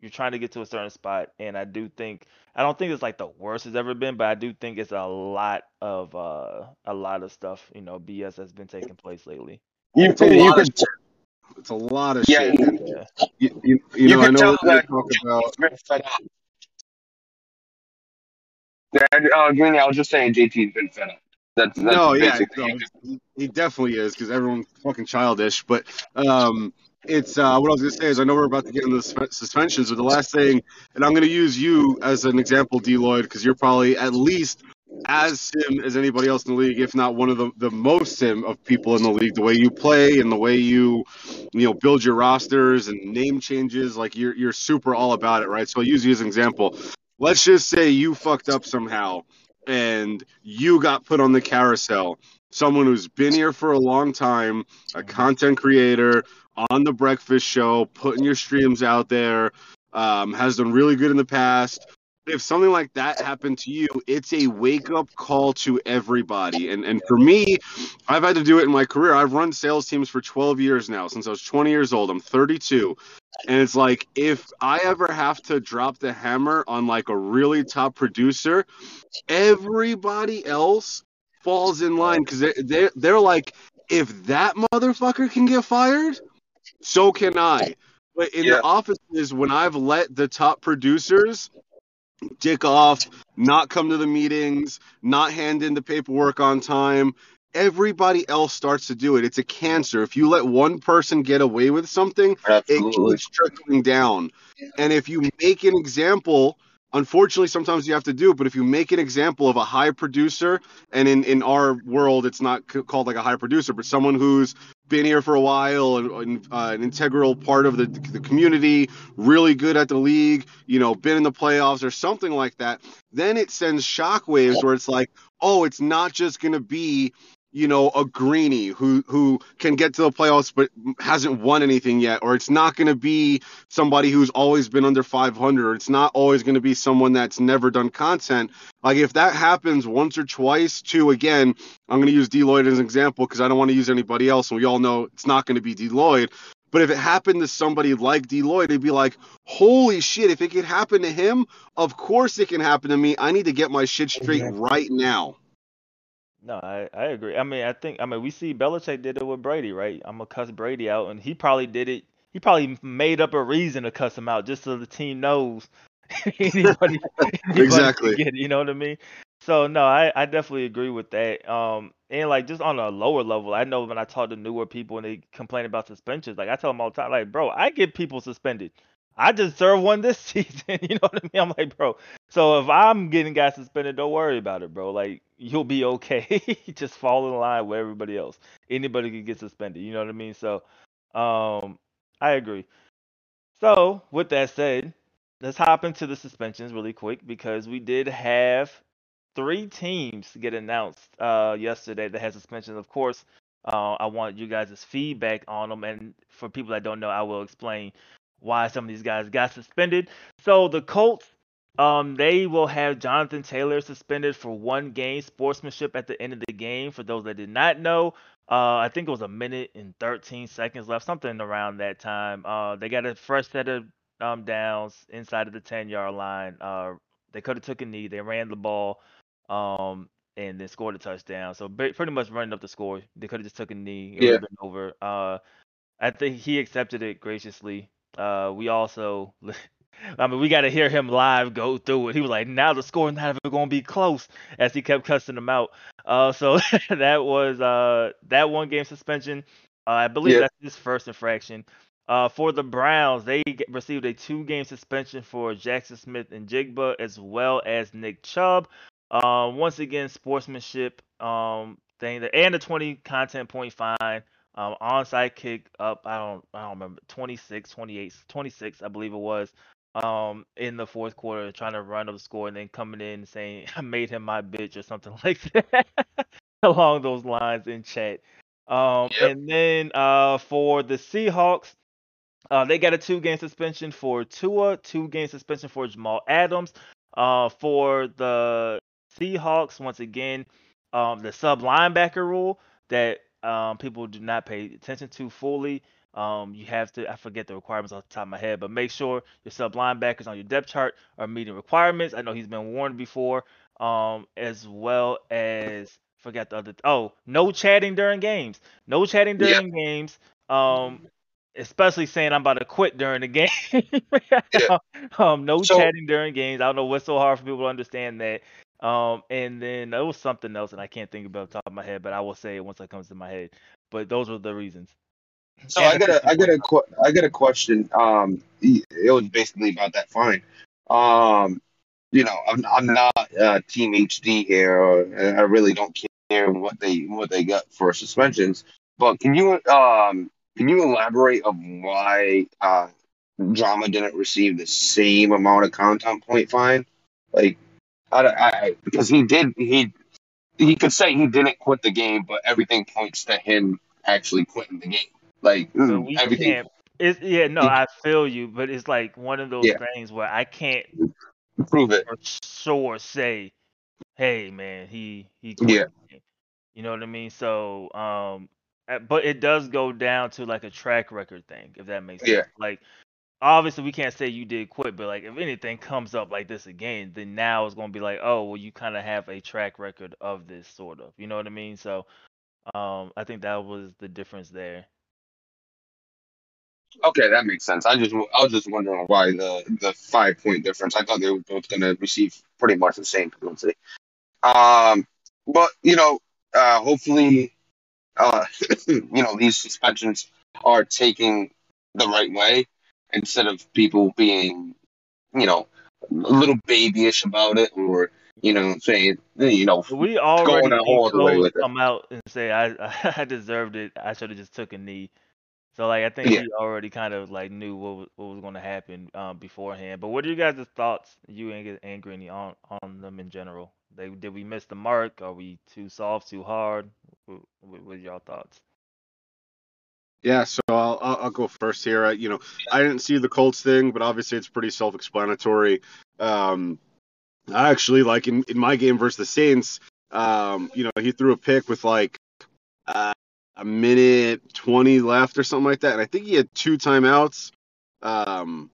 you're trying to get to a certain spot, and I do think I don't think it's like the worst it's ever been, but I do think it's a lot of uh a lot of stuff, you know, BS has been taking place lately. You It's a could, you could, It's a lot of Yeah, shit. you- Yeah. You, you, you You know, I know what we're going that- talk about. very. Yeah, uh, Green, I was just saying JT's been fed up. That's, that's no, yeah, no, he- definitely is because everyone's fucking childish. But um, it's uh, what I was gonna say is I know we're about to get into the sus- suspensions, but the last thing, and I'm gonna use you as an example, Deloitte, because you're probably at least as sim as anybody else in the league, if not one of the, the most sim of people in the league. The way you play and the way you, you know, build your rosters and name changes, like you're you're super all about it, right? So I'll use you as an example. Let's just say you fucked up somehow and you got put on the carousel. Someone who's been here for a long time, a content creator on the breakfast show, putting your streams out there, um, has done really good in the past. If something like that happened to you, it's a wake up call to everybody. And and for me, I've had to do it in my career. I've run sales teams for 12 years now, since I was 20 years old. I'm 32. And it's like if I ever have to drop the hammer on like a really top producer, everybody else falls in line because they they they're like, if that motherfucker can get fired, so can I. But in Yeah. the offices, when I've let the top producers dick off, not come to the meetings, not hand in the paperwork on time. Everybody else starts to do it. It's a cancer. If you let one person get away with something, it keeps trickling down. And if you make an example, unfortunately, sometimes you have to do it, but if you make an example of a high producer, and in, in our world, it's not c- called like a high producer, but someone who's been here for a while and, and uh, an integral part of the, the community, really good at the league, you know, been in the playoffs or something like that, then it sends shockwaves where it's like, oh, it's not just going to be you know, a greenie who who can get to the playoffs but hasn't won anything yet, or it's not going to be somebody who's always been under 500, or it's not always going to be someone that's never done content. Like if that happens once or twice, to again, I'm going to use Deloitte as an example because I don't want to use anybody else, and we all know it's not going to be Deloitte. But if it happened to somebody like Deloitte, it'd be like, holy shit, if it could happen to him, of course it can happen to me. I need to get my shit straight Exactly. right now. No, I, I agree. I mean, I think I mean we see Belichick did it with Brady, right? I'm gonna cuss Brady out, and he probably did it. He probably made up a reason to cuss him out just so the team knows anybody, anybody Exactly. it. You know what I mean? So no, I, I definitely agree with that. Um, and like just on a lower level, I know when I talk to newer people and they complain about suspensions, like I tell them all the time, like, bro, I get people suspended. I just served one this season. You know what I mean? I'm like, bro. So if I'm getting guys suspended, don't worry about it, bro. Like you'll be okay. just fall in line with everybody else. Anybody can get suspended. You know what I mean? So, um, I agree. So with that said, let's hop into the suspensions really quick because we did have three teams get announced uh yesterday that had suspensions. Of course, uh, I want you guys' feedback on them, and for people that don't know, I will explain why some of these guys got suspended. So the Colts, um, they will have Jonathan Taylor suspended for one game sportsmanship at the end of the game. For those that did not know, uh, I think it was a minute and 13 seconds left, something around that time. Uh, they got a fresh set of um downs inside of the 10 yard line. Uh, they could have took a knee. They ran the ball, um, and then scored a touchdown. So pretty much running up the score. They could have just took a knee. It would Yeah. have been over. Uh, I think he accepted it graciously. Uh, we also, I mean, we got to hear him live go through it. He was like, "Now the score is not even going to be close," as he kept cussing them out. Uh, so that was uh that one game suspension. Uh, I believe Yeah. that's his first infraction. Uh, for the Browns, they received a two-game suspension for Jaxon Smith-Njigba, as well as Nick Chubb. Um, once again, sportsmanship um thing, there, and a 20 content point fine. Um, onside kick up, I don't, I don't remember, 26, 28, 26, I believe it was. Um, in the fourth quarter, trying to run up the score, and then coming in saying, "I made him my bitch" or something like that, along those lines in chat. Um, Yep. and then uh for the Seahawks, uh, they got a two-game suspension for Tua, two-game suspension for Jamal Adams. Uh, for the Seahawks, once again, um, the sub linebacker rule that um, people do not pay attention to fully. Um, you have to, I forget the requirements off the top of my head, but make sure your sub linebackers on your depth chart are meeting requirements. I know he's been warned before, um, as well as forget the other. Oh, no chatting during games. No chatting Yeah. during games. Um, especially saying I'm about to quit during the game. um, no So- chatting during games. I don't know what's so hard for people to understand that. Um, and then there was something else, and I can't think about the top of my head, but I will say it once it comes to my head. But those were the reasons. So And I got a, I got a, que- I got a question. Um, it was basically about that fine. Um, you know, I'm, I'm not uh, Team HD here. Or, I really don't care what they, what they got for suspensions. But can you, um, can you elaborate of why uh, Drama didn't receive the same amount of content point fine? Like, I, I, because he did, he, he could say he didn't quit the game, but everything points to him actually quitting the game. Like So we everything. can't. It's yeah, no, I feel you, but it's like one of those Yeah. things where I can't prove it. for sure say, "Hey, man, he he quit." Yeah. You know what I mean? So, um, uh, but it does go down to like a track record thing, if that makes sense. Like, obviously, we can't say you did quit, but like, if anything comes up like this again, then now it's gonna be like, oh, well, you kind of have a track record of this sort of. You know what I mean? So, um, I think that was the difference there. Okay, that makes sense. I just I was just wondering why the the five point difference. I thought they were both going to receive pretty much the same penalty. Um, but you know, uh, hopefully, uh, you know, these suspensions are taking the right way instead of people being, you know, a little babyish about it or you know saying you know We already going all the way with it. come out and say I I deserved it. I should have just took a knee. So like I think Yeah. he already kind of like knew what was, what was going to happen um, beforehand. But what are you guys' thoughts? You and and Greeny on on them in general? They did we miss the mark? Are we too soft, too hard? What, what, what are y'all thoughts? Yeah, so I'll, I'll go first here. I, you know, I didn't see the Colts thing, but obviously it's pretty self-explanatory. Um, I actually like in, in my game versus the Saints. Um, you know, he threw a pick with like uh, a minute twenty left or something like that, and I think he had two timeouts. Um,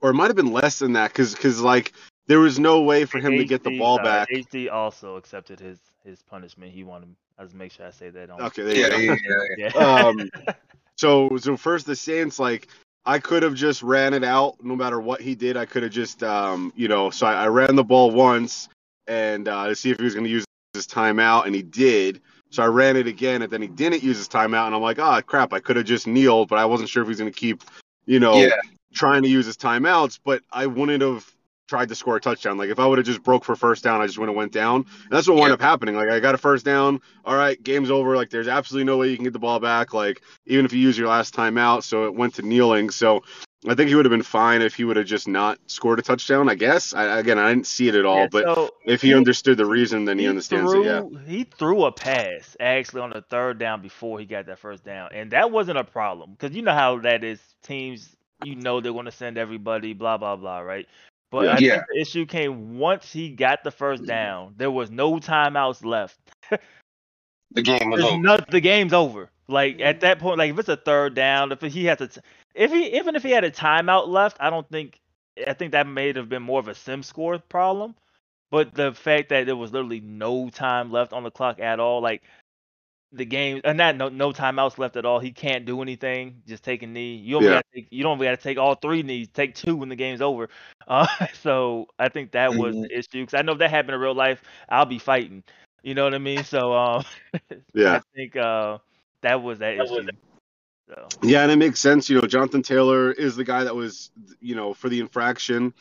or it might have been less than that, because because like there was no way for him to get the ball sorry, back. HD also accepted his his punishment. He wanted. I just make sure I say that. On, Okay, there you Yeah, go. yeah, yeah. Yeah. um, so so first the Saints like I could have just ran it out no matter what he did. I could have just um, you know so I, I ran the ball once and uh, to see if he was going to use his timeout and he did. So I ran it again and then he didn't use his timeout and I'm like ah crap I could have just kneeled but I wasn't sure if he was going to keep you know Yeah. trying to use his timeouts but I wouldn't have tried to score a touchdown. Like if I would have just broke for first down, I just would have went down. And that's what wound Yeah. up happening. Like I got a first down. All right, game's over. Like there's absolutely no way you can get the ball back. Like even if you use your last timeout, so it went to kneeling. So I think he would have been fine if he would have just not scored a touchdown. I guess. I, again, I didn't see it at all, Yeah, but so if he understood the reason, then he, understands threw, it. Yeah. He threw a pass actually on the third down before he got that first down, and that wasn't a problem because you know how that is. Teams, you know, they're going to send everybody, blah blah blah, right? But Yeah. I think the issue came once he got the first mm. down. There was no timeouts left. The game was There's over. not, the game's over. Like at mm. that point, like if it's a third down, if he has to, t- if he even if he had a timeout left, I don't think, I think that may have been more of a sim score problem. But the fact that there was literally no time left on the clock at all, like the game, and not no no timeouts left at all. He can't do anything. Just take a knee. You only Yeah. gotta take, you don't got to take all three knees. Take two when the game's over. Uh, so I think that was Mhm. the issue. Because I know if that happened in real life, I'll be fighting. You know what I mean? So um, Yeah. I think uh, that was that issue. So Yeah, and it makes sense. You know, Jonathan Taylor is the guy that was, you know, for the infraction.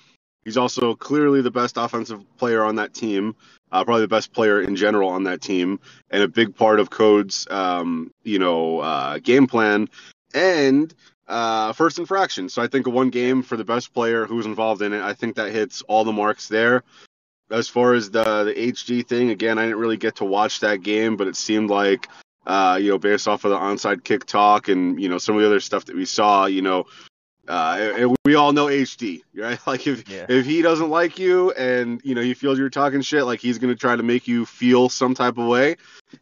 He's also clearly the best offensive player on that team, uh, probably the best player in general on that team, and a big part of Code's, um, you know, uh, game plan and uh, first infraction. So I think one game for the best player who's involved in it. I think that hits all the marks there. As far as the the HD thing, again, I didn't really get to watch that game, but it seemed like uh, you know, based off of the onside kick talk and you know some of the other stuff that we saw, you know, uh, and we all know HD, right? Like if Yeah. if he doesn't like you and you know he feels you're talking shit, like he's gonna try to make you feel some type of way,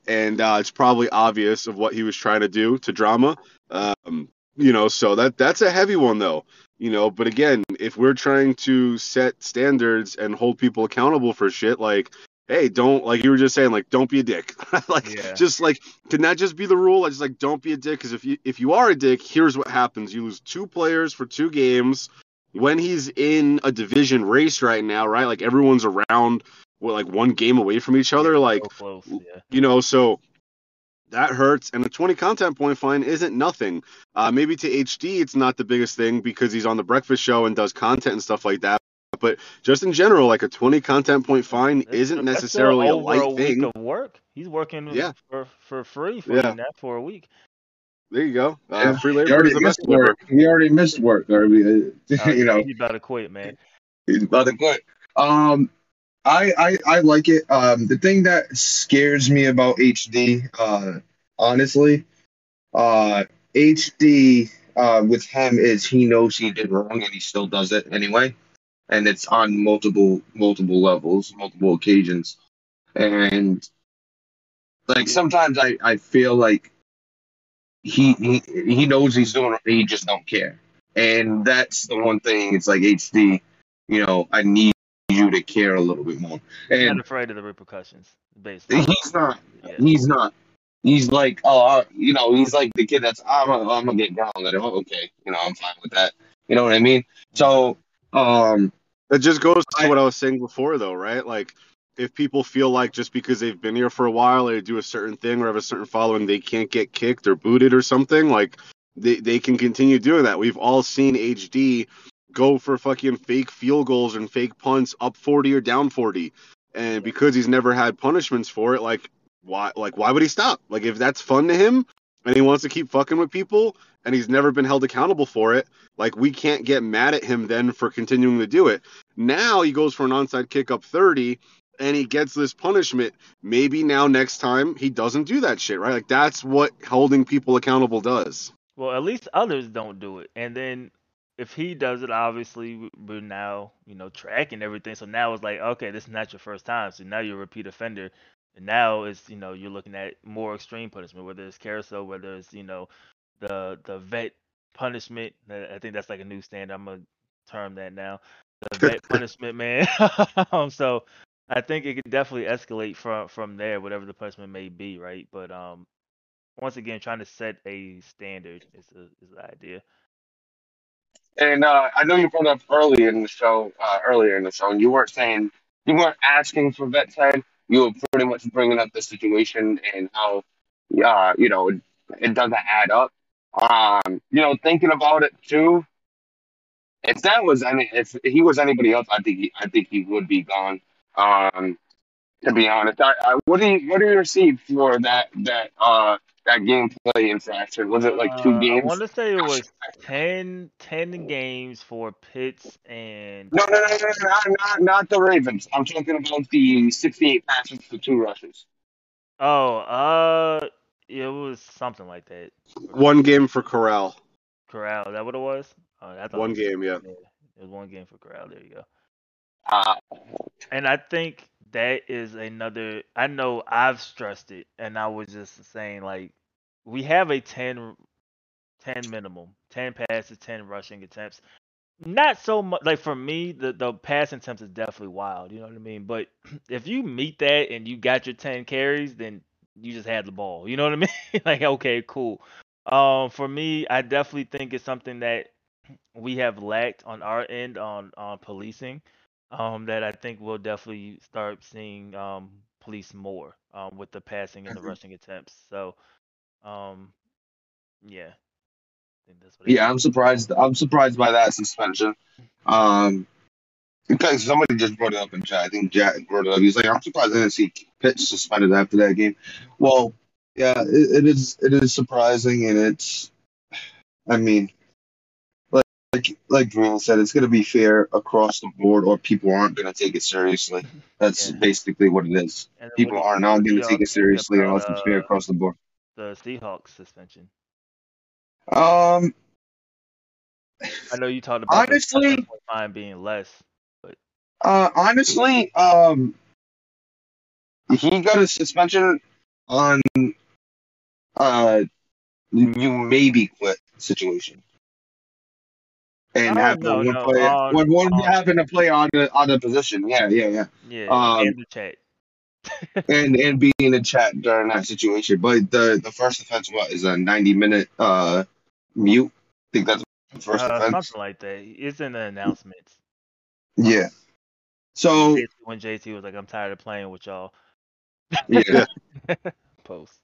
and uh, it's probably obvious of what he was trying to do to drama. Um, you know, so that that's a heavy one though. You know, but again, if we're trying to set standards and hold people accountable for shit, like hey, don't like you were just saying, like don't be a dick. like Yeah. just like can that just be the rule? I just like don't be a dick because if you if you are a dick, here's what happens: you lose two players for two games. When he's in a division race right now, right? Like everyone's around, what, like one game away from each other. Like so close. Yeah. you know, so that hurts. And a 20 content point fine isn't nothing. Uh, maybe to HD, it's not the biggest thing because he's on the breakfast show and does content and stuff like that. But just in general, like a 20 content point fine That's isn't still- that's still necessarily a over light a week thing. of work. He's working Yeah. for for free for Yeah. me now for a week. There you go. Uh, Yeah. free He labor already is the best missed work. He already missed work. Or, uh, Uh, you know, he's about to quit, man. He's about to quit. Um, I, I I like it. Um, the thing that scares me about HD, uh, honestly, uh, HD uh, with him is he knows he did wrong and he still does it anyway, and it's on multiple multiple levels, multiple occasions, and like sometimes I I feel like he he he knows he's doing it, he just don't care, and that's the one thing. It's like HD you know, I need you to care a little bit more. He's And not afraid of the repercussions, basically. he's not. Yeah. He's not. he's like, oh, uh, you know, he's like the kid that's I'm gonna, I'm gonna get grounded. Oh, okay, you know, I'm fine with that. You know what I mean? So, um, That just goes to I- what I was saying before, though, right? Like, if people feel like just because they've been here for a while, they do a certain thing or have a certain following, they can't get kicked or booted or something, like, they, they can continue doing that. We've all seen HD go for fucking fake field goals and fake punts up 40 or down 40. And because he's never had punishments for it, like, why, like, why would he stop? Like, if that's fun to him and he wants to keep fucking with people and he's never been held accountable for it, like, we can't get mad at him then for continuing to do it. Now he goes for an onside kick up 30 and he gets this punishment. Maybe now next time he doesn't do that shit, right? Like that's what holding people accountable does. Well, at least others don't do it. And then if he does it, obviously we're now, you know, tracking everything. So now it's like, okay, this is not your first time. So now you're a repeat offender. And now it's, you know, you're looking at more extreme punishment, whether it's carousel, whether it's, you know, the the vet punishment. I think that's like a new standard. I'm gonna term that now. The vet punishment, man. um, so I think it could definitely escalate from from there, whatever the punishment may be, right? But um, once again, trying to set a standard is the is the idea. and uh, I know you brought up early in the show, uh, earlier in the show, and you weren't saying you weren't asking for vet time. You were pretty much bringing up the situation and how, uh, you know, it, doesn't add up. Um, you know, thinking about it too. If that was any, if he was anybody else, I think he, I think he would be gone. Um, to be honest, I, I what do you what do you receive for that that uh that game play gameplay infraction? Was it like two Uh, I want to say it was 10, 10 games for Pitts and No, no, no, no, no, not, not, not the Ravens. I'm talking about the 68 passes for two rushes. oh, uh, it was something like that. One game for Corral. Corral, is that what it was? Oh, I thought One it was, game, yeah. yeah, it was one game for Corral. There you go. Uh, And I think that is another. I know I've stressed it, and I was just saying like we have a 10, 10 minimum, ten passes, ten rushing attempts. Not so much like for me, the the passing attempts is definitely wild. You know what I mean? But if you meet that and you got your ten carries, then you just had the ball. You know what I mean? like okay, cool. Um, for me, I definitely think it's something that we have lacked on our end on on policing um, that I think we'll definitely start seeing um, police more um, with the passing and the Mhm. rushing attempts. So, um, yeah, I think that's what yeah, I'm surprised. I'm surprised by that suspension. Um, because somebody just brought it up in chat. I think Jack brought it up. He's like, I'm surprised I didn't see Pitts suspended after that game. Well, yeah, it, it is. It is surprising, and it's. I mean, like like said, it's going to be fair across the board, or people aren't going to take it seriously. That's Yeah. basically what it is. People what do you- are not going to take it seriously about, unless it's fair uh, across the board. the Seahawks suspension. Um, I know you talked about Honestly- fine being less. Uh, honestly, um, he got a suspension on uh, you maybe quit situation, and Oh, have no, one no, play when one on- to play on the on the position. Yeah, yeah, yeah, Yeah, Um, in the chat. and and be in the chat during that situation. But the the first offense what is a ninety minute uh mute. I think that's the first Uh, offense. something like that. It's in the announcements. Yeah. So When JT was like, "I'm tired of playing with y'all." yeah. Post.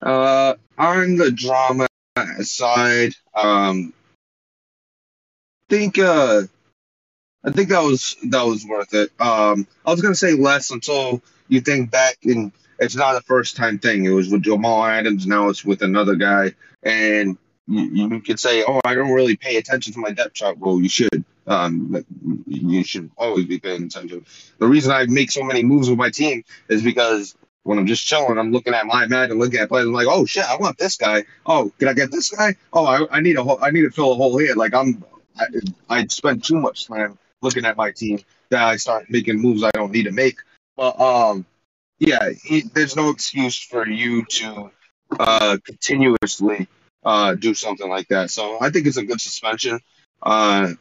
Uh, on the drama side, um, think uh, I think that was that was worth it. Um, I was gonna say less until you think back, and it's not a first time thing. It was with Jamal Adams, now it's with another guy, and you, you could say, oh, I don't really pay attention to my depth chart. Well, you should. Um, you should always be paying attention. The reason I make so many moves with my team is because when I'm just chilling, I'm looking at my mat and looking at players. I'm like, oh shit, I want this guy. Oh, can I get this guy? Oh, I, I need a whole, I need to fill a hole here. Like I'm, I, I spend too much time looking at my team that I start making moves I don't need to make. But um, yeah, he, there's no excuse for you to uh continuously uh do something like that. So I think it's a good suspension. Uh,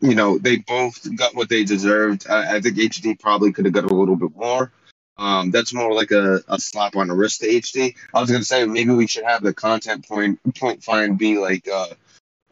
you know, they both got what they deserved. I, I think HD probably could have got a little bit more. Um, that's more like a, a slap on the wrist to HD. I was gonna say maybe we should have the content point point find be like uh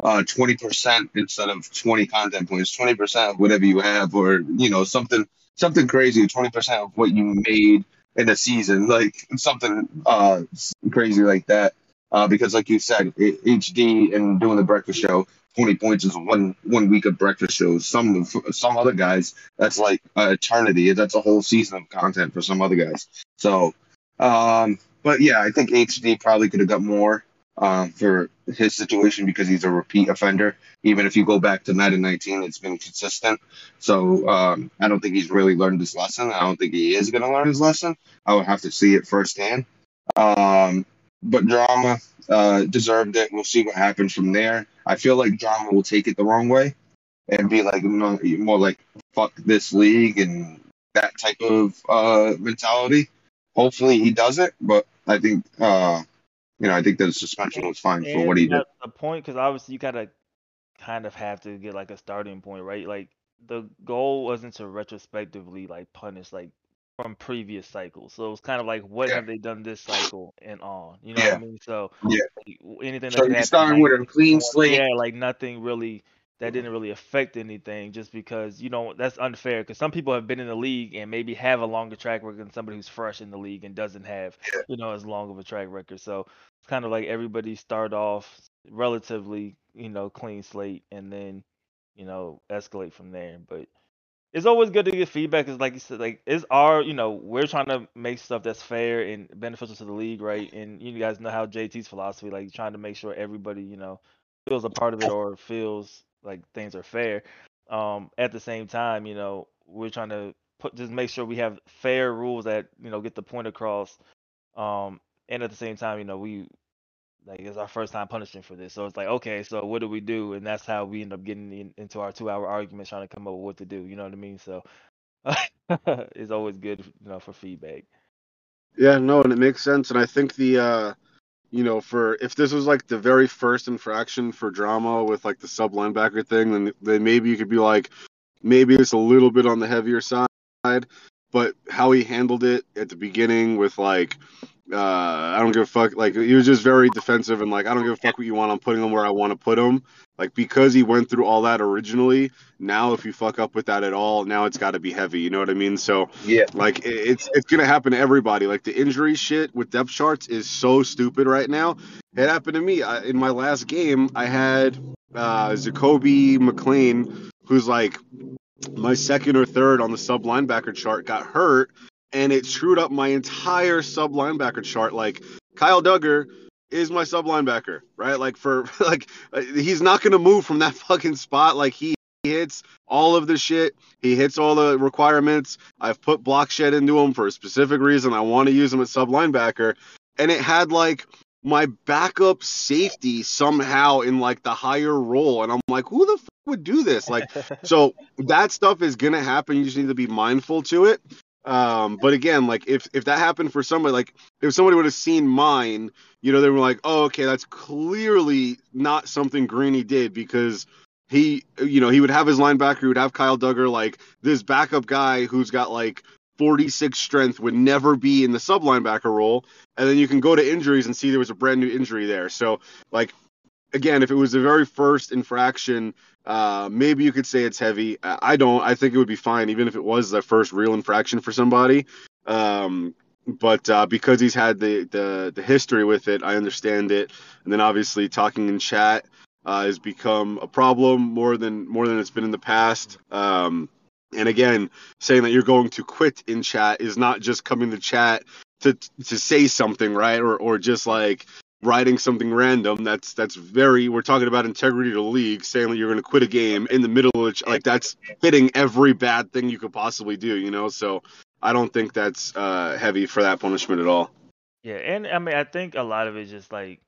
uh twenty percent instead of twenty content points, twenty percent of whatever you have, or you know something something crazy, twenty percent of what you made in a season, like something uh crazy like that. Uh, because like you said, HD and doing the breakfast show, twenty points is one one week of breakfast shows. Some some other guys, that's like uh, eternity. That's a whole season of content for some other guys. So, um, but yeah, I think HD probably could have got more um, for his situation because he's a repeat offender. Even if you go back to Madden 19, it's been consistent. So um, I don't think he's really learned his lesson. I don't think he is going to learn his lesson. I would have to see it firsthand. Um, but drama uh, deserved it. We'll see what happens from there. I feel like drama will take it the wrong way and be like more, like fuck this league and that type of uh, mentality. Hopefully he doesn't, but I think uh, you know I think the suspension was fine for what he And did. the point, because obviously you gotta kind of have to get like a starting point, right? Like the goal wasn't to retrospectively like punish like from previous cycles. So it's kind of like what Yeah. have they done this cycle and on? You know what I mean? So Yeah. anything So you're starting like, with a clean slate. yeah, like nothing really that didn't really affect anything just because you know that's unfair because some people have been in the league and maybe have a longer track record than somebody who's fresh in the league and doesn't have you know as long of a track record. So it's kind of like everybody start off relatively you know clean slate and then you know escalate from there. But it's always good to get feedback because like you said like it's our you know we're trying to make stuff that's fair and beneficial to the league right? And you guys know how jt's philosophy like trying to make sure everybody you know feels a part of it or feels like things are fair. Um at the same time you know we're trying to put just make sure we have fair rules that you know get the point across. Um and at the same time you know we like it's our first time punishing for this. So it's like okay so what do we do? And that's how we end up getting in, into our two hour arguments trying to come up with what to do. You know what i mean? So it's always good you know for feedback. Yeah, no, and it makes sense. And I think the, uh, you know, for if this was like the very first infraction for drama with like the sub linebacker thing, then then maybe you could be like, maybe it's a little bit on the heavier side. But how he handled it at the beginning with like, uh, I don't give a fuck. Like he was just very defensive and like, I don't give a fuck what you want. I'm putting him where I want to put him. Like because he went through all that originally. Now if you fuck up with that at all, now it's got to be heavy. You know what I mean? So Yeah. like it- it's it's gonna happen to everybody. Like the injury shit with depth charts is so stupid right now. It happened to me I, in my last game. I had uh, Zacoby McLean, who's like my second or third on the sub linebacker chart, got hurt, and it screwed up my entire sub linebacker chart. Like Kyle Dugger is my sub linebacker, right? Like for like he's not gonna move from that fucking spot. Like he hits all of the shit. He hits all the requirements. I've put block shed into him for a specific reason. I want to use him at sub linebacker, and it had like my backup safety somehow in like the higher role, and I'm like, who the would do this? Like, so that stuff is gonna happen. You just need to be mindful to it. Um, but again, like if if that happened for somebody, like if somebody would have seen mine, you know, they were like, oh, okay, that's clearly not something Greeny did because he, you know, he would have his linebacker, he would have Kyle Dugger, like this backup guy who's got like 46 strength would never be in the sub linebacker role. And then you can go to injuries and see there was a brand new injury there. So, like, again, if it was the very first infraction, uh, maybe you could say it's heavy. I don't. I think it would be fine, even if it was the first real infraction for somebody. Um, but uh, because he's had the, the the history with it, I understand it. And then obviously talking in chat uh, has become a problem more than more than it's been in the past. Um, and again, saying that you're going to quit in chat is not just coming to chat to to say something, right? Or or just like writing something random. That's that's very. We're talking about integrity to the league, saying that you're going to quit a game in the middle of it. Like that's fitting every bad thing you could possibly do. You know, so I don't think that's uh, heavy for that punishment at all. Yeah, and I mean, I think a lot of it's just like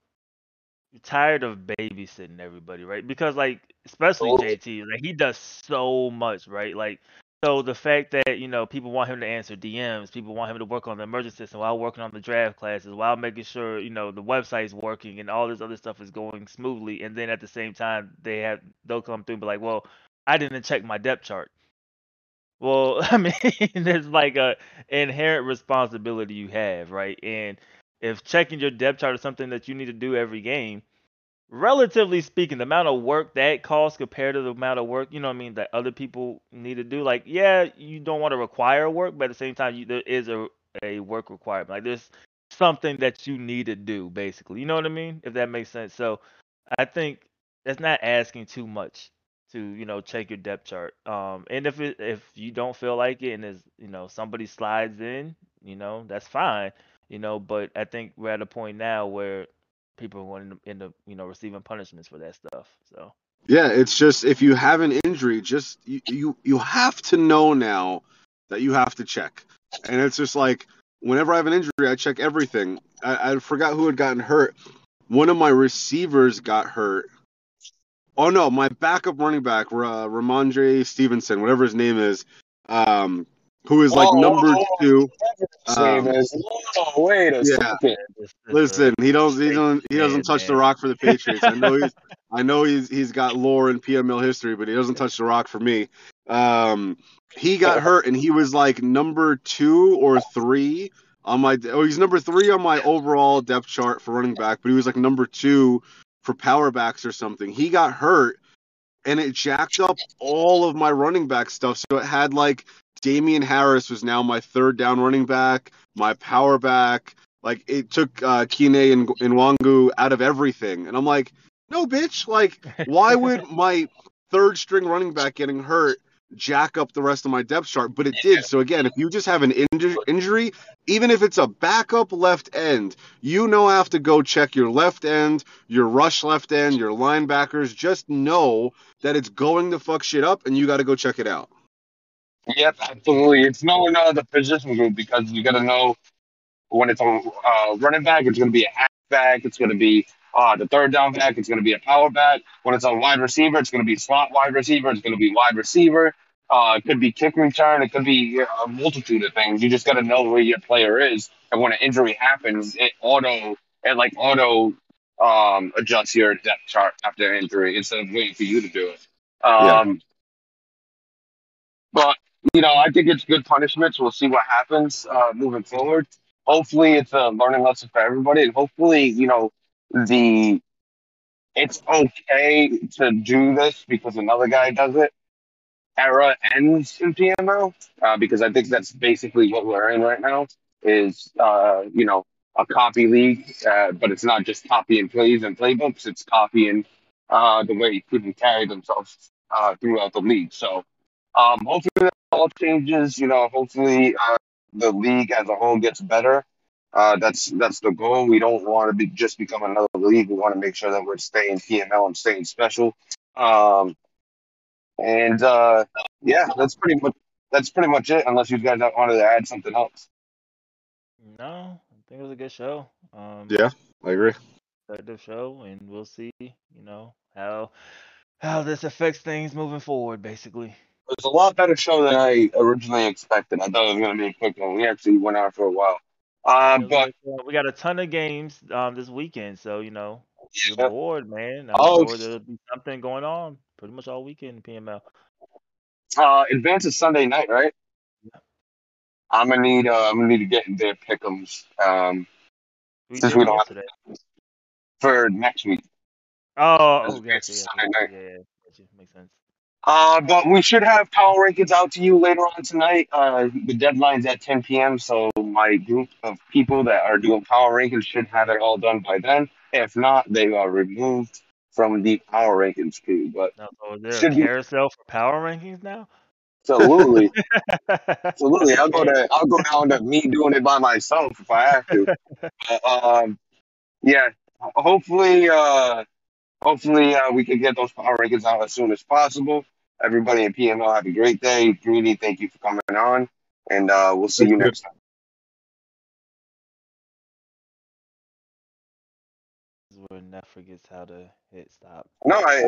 you're tired of babysitting everybody, right? Because like, especially Oh. JT, like he does so much, right? Like, so the fact that you know people want him to answer DMs, people want him to work on the emergency system while working on the draft classes, while making sure you know the website's working and all this other stuff is going smoothly, and then at the same time they have they'll come through and be like, well, I didn't check my depth chart. Well, I mean, there's like a inherent responsibility you have, right? And if checking your depth chart is something that you need to do every game, relatively speaking, the amount of work that costs compared to the amount of work, you know what I mean, that other people need to do, like, yeah, you don't want to require work, but at the same time, you, there is a, a work requirement. Like, there's something that you need to do, basically. You know what I mean? If that makes sense. So I think that's not asking too much to, you know, check your depth chart. Um, and if it, if you don't feel like it and there's, you know, somebody slides in, you know, that's fine. You know, but I think we're at a point now where people are going to end up, you know, receiving punishments for that stuff. So Yeah, it's just if you have an injury, just you you, you have to know now that you have to check. And it's just like whenever I have an injury, I check everything. I, I forgot who had gotten hurt. One of my receivers got hurt. Oh no, my backup running back, uh, Rhamondre Stevenson, whatever his name is, um, who is like Oh, number oh, oh, two. His Um. Oh, wait a yeah. second. yeah, this, this, Listen, he don't he Great don't he doesn't man, touch the rock for the Patriots. I know he's I know he's he's got lore in PML history, but he doesn't touch the rock for me. Um, he got hurt and he was like number two or three on my oh he's number three on my overall depth chart for running back, but he was like number two for power backs or something. He got hurt and it jacked up all of my running back stuff. So it had like Damien Harris was now my third down running back, my power back. Like it took uh, Kine and and Wangu out of everything, and I'm like, no, bitch. Like, why would my third string running back getting hurt jack up the rest of my depth chart? But it did. So again, if you just have an inju- injury, even if it's a backup left end, you know have to go check your left end, your rush left end, your linebackers. Just know that it's going to fuck shit up, and you got to go check it out. Yep, absolutely. It's knowing uh, the position group because you got to know when it's a uh, running back, it's going to be a halfback, it's going to be uh, the third down back, it's going to be a power back. When it's a wide receiver, it's going to be slot wide receiver, it's going to be wide receiver. Uh, it could be kick return, it could be a multitude of things. You just got to know where your player is, and when an injury happens, it auto it like auto um, adjusts your depth chart after injury instead of waiting for you to do it. Yeah. Um, but you know, I think it's good punishments. We'll see what happens uh, moving forward. Hopefully, it's a learning lesson for everybody, and hopefully, you know, the it's okay to do this because another guy does it. Era ends in PMO uh, because I think that's basically what we're in right now. Is uh, you know a copy league, uh, but it's not just copying plays and playbooks. It's copying uh, the way people carry themselves uh, throughout the league. So um, hopefully all changes. You know, hopefully uh, the league as a whole gets better. Uh, that's that's the goal. We don't want to be just become another league. We want to make sure that we're staying PML and staying special. Um, and uh, yeah, that's pretty much that's pretty much it. Unless you guys wanted to add something else. No, I think it was a good show. Um, Yeah, I agree. productive show, and we'll see, you know, how how this affects things moving forward, basically. It was a lot better show than I originally expected. I thought it was going to be a quick one. We actually went on for a while. Uh, Yeah, we but got, we got a ton of games um this weekend, so you know, you're bored, man. I'm oh, sure there'll be something going on pretty much all weekend PML. uh, advance is Sunday night, right? Yeah. I'm gonna need uh, I'm gonna need to get in their pickums um, We since we don't have for next week. Oh, Because oh, advance gotcha, is gotcha, Sunday gotcha. night. Yeah, yeah, gotcha. Makes sense. Uh, but we should have power rankings out to you later on tonight. Uh, the deadline's at 10 p.m., so my group of people that are doing power rankings should have it all done by then. If not, they are removed from the power rankings queue. But Now, so there a should be carousel for power rankings now? absolutely, absolutely. I'll go to I'll go down to me doing it by myself if I have to. But, um, yeah. Hopefully, uh, hopefully uh, we can get those power rankings out as soon as possible. Everybody in PML have a great day. Greedy, thank you for coming on, and uh, we'll see Thank you you. next time. This is where Neff forgets how to hit stop. No, I,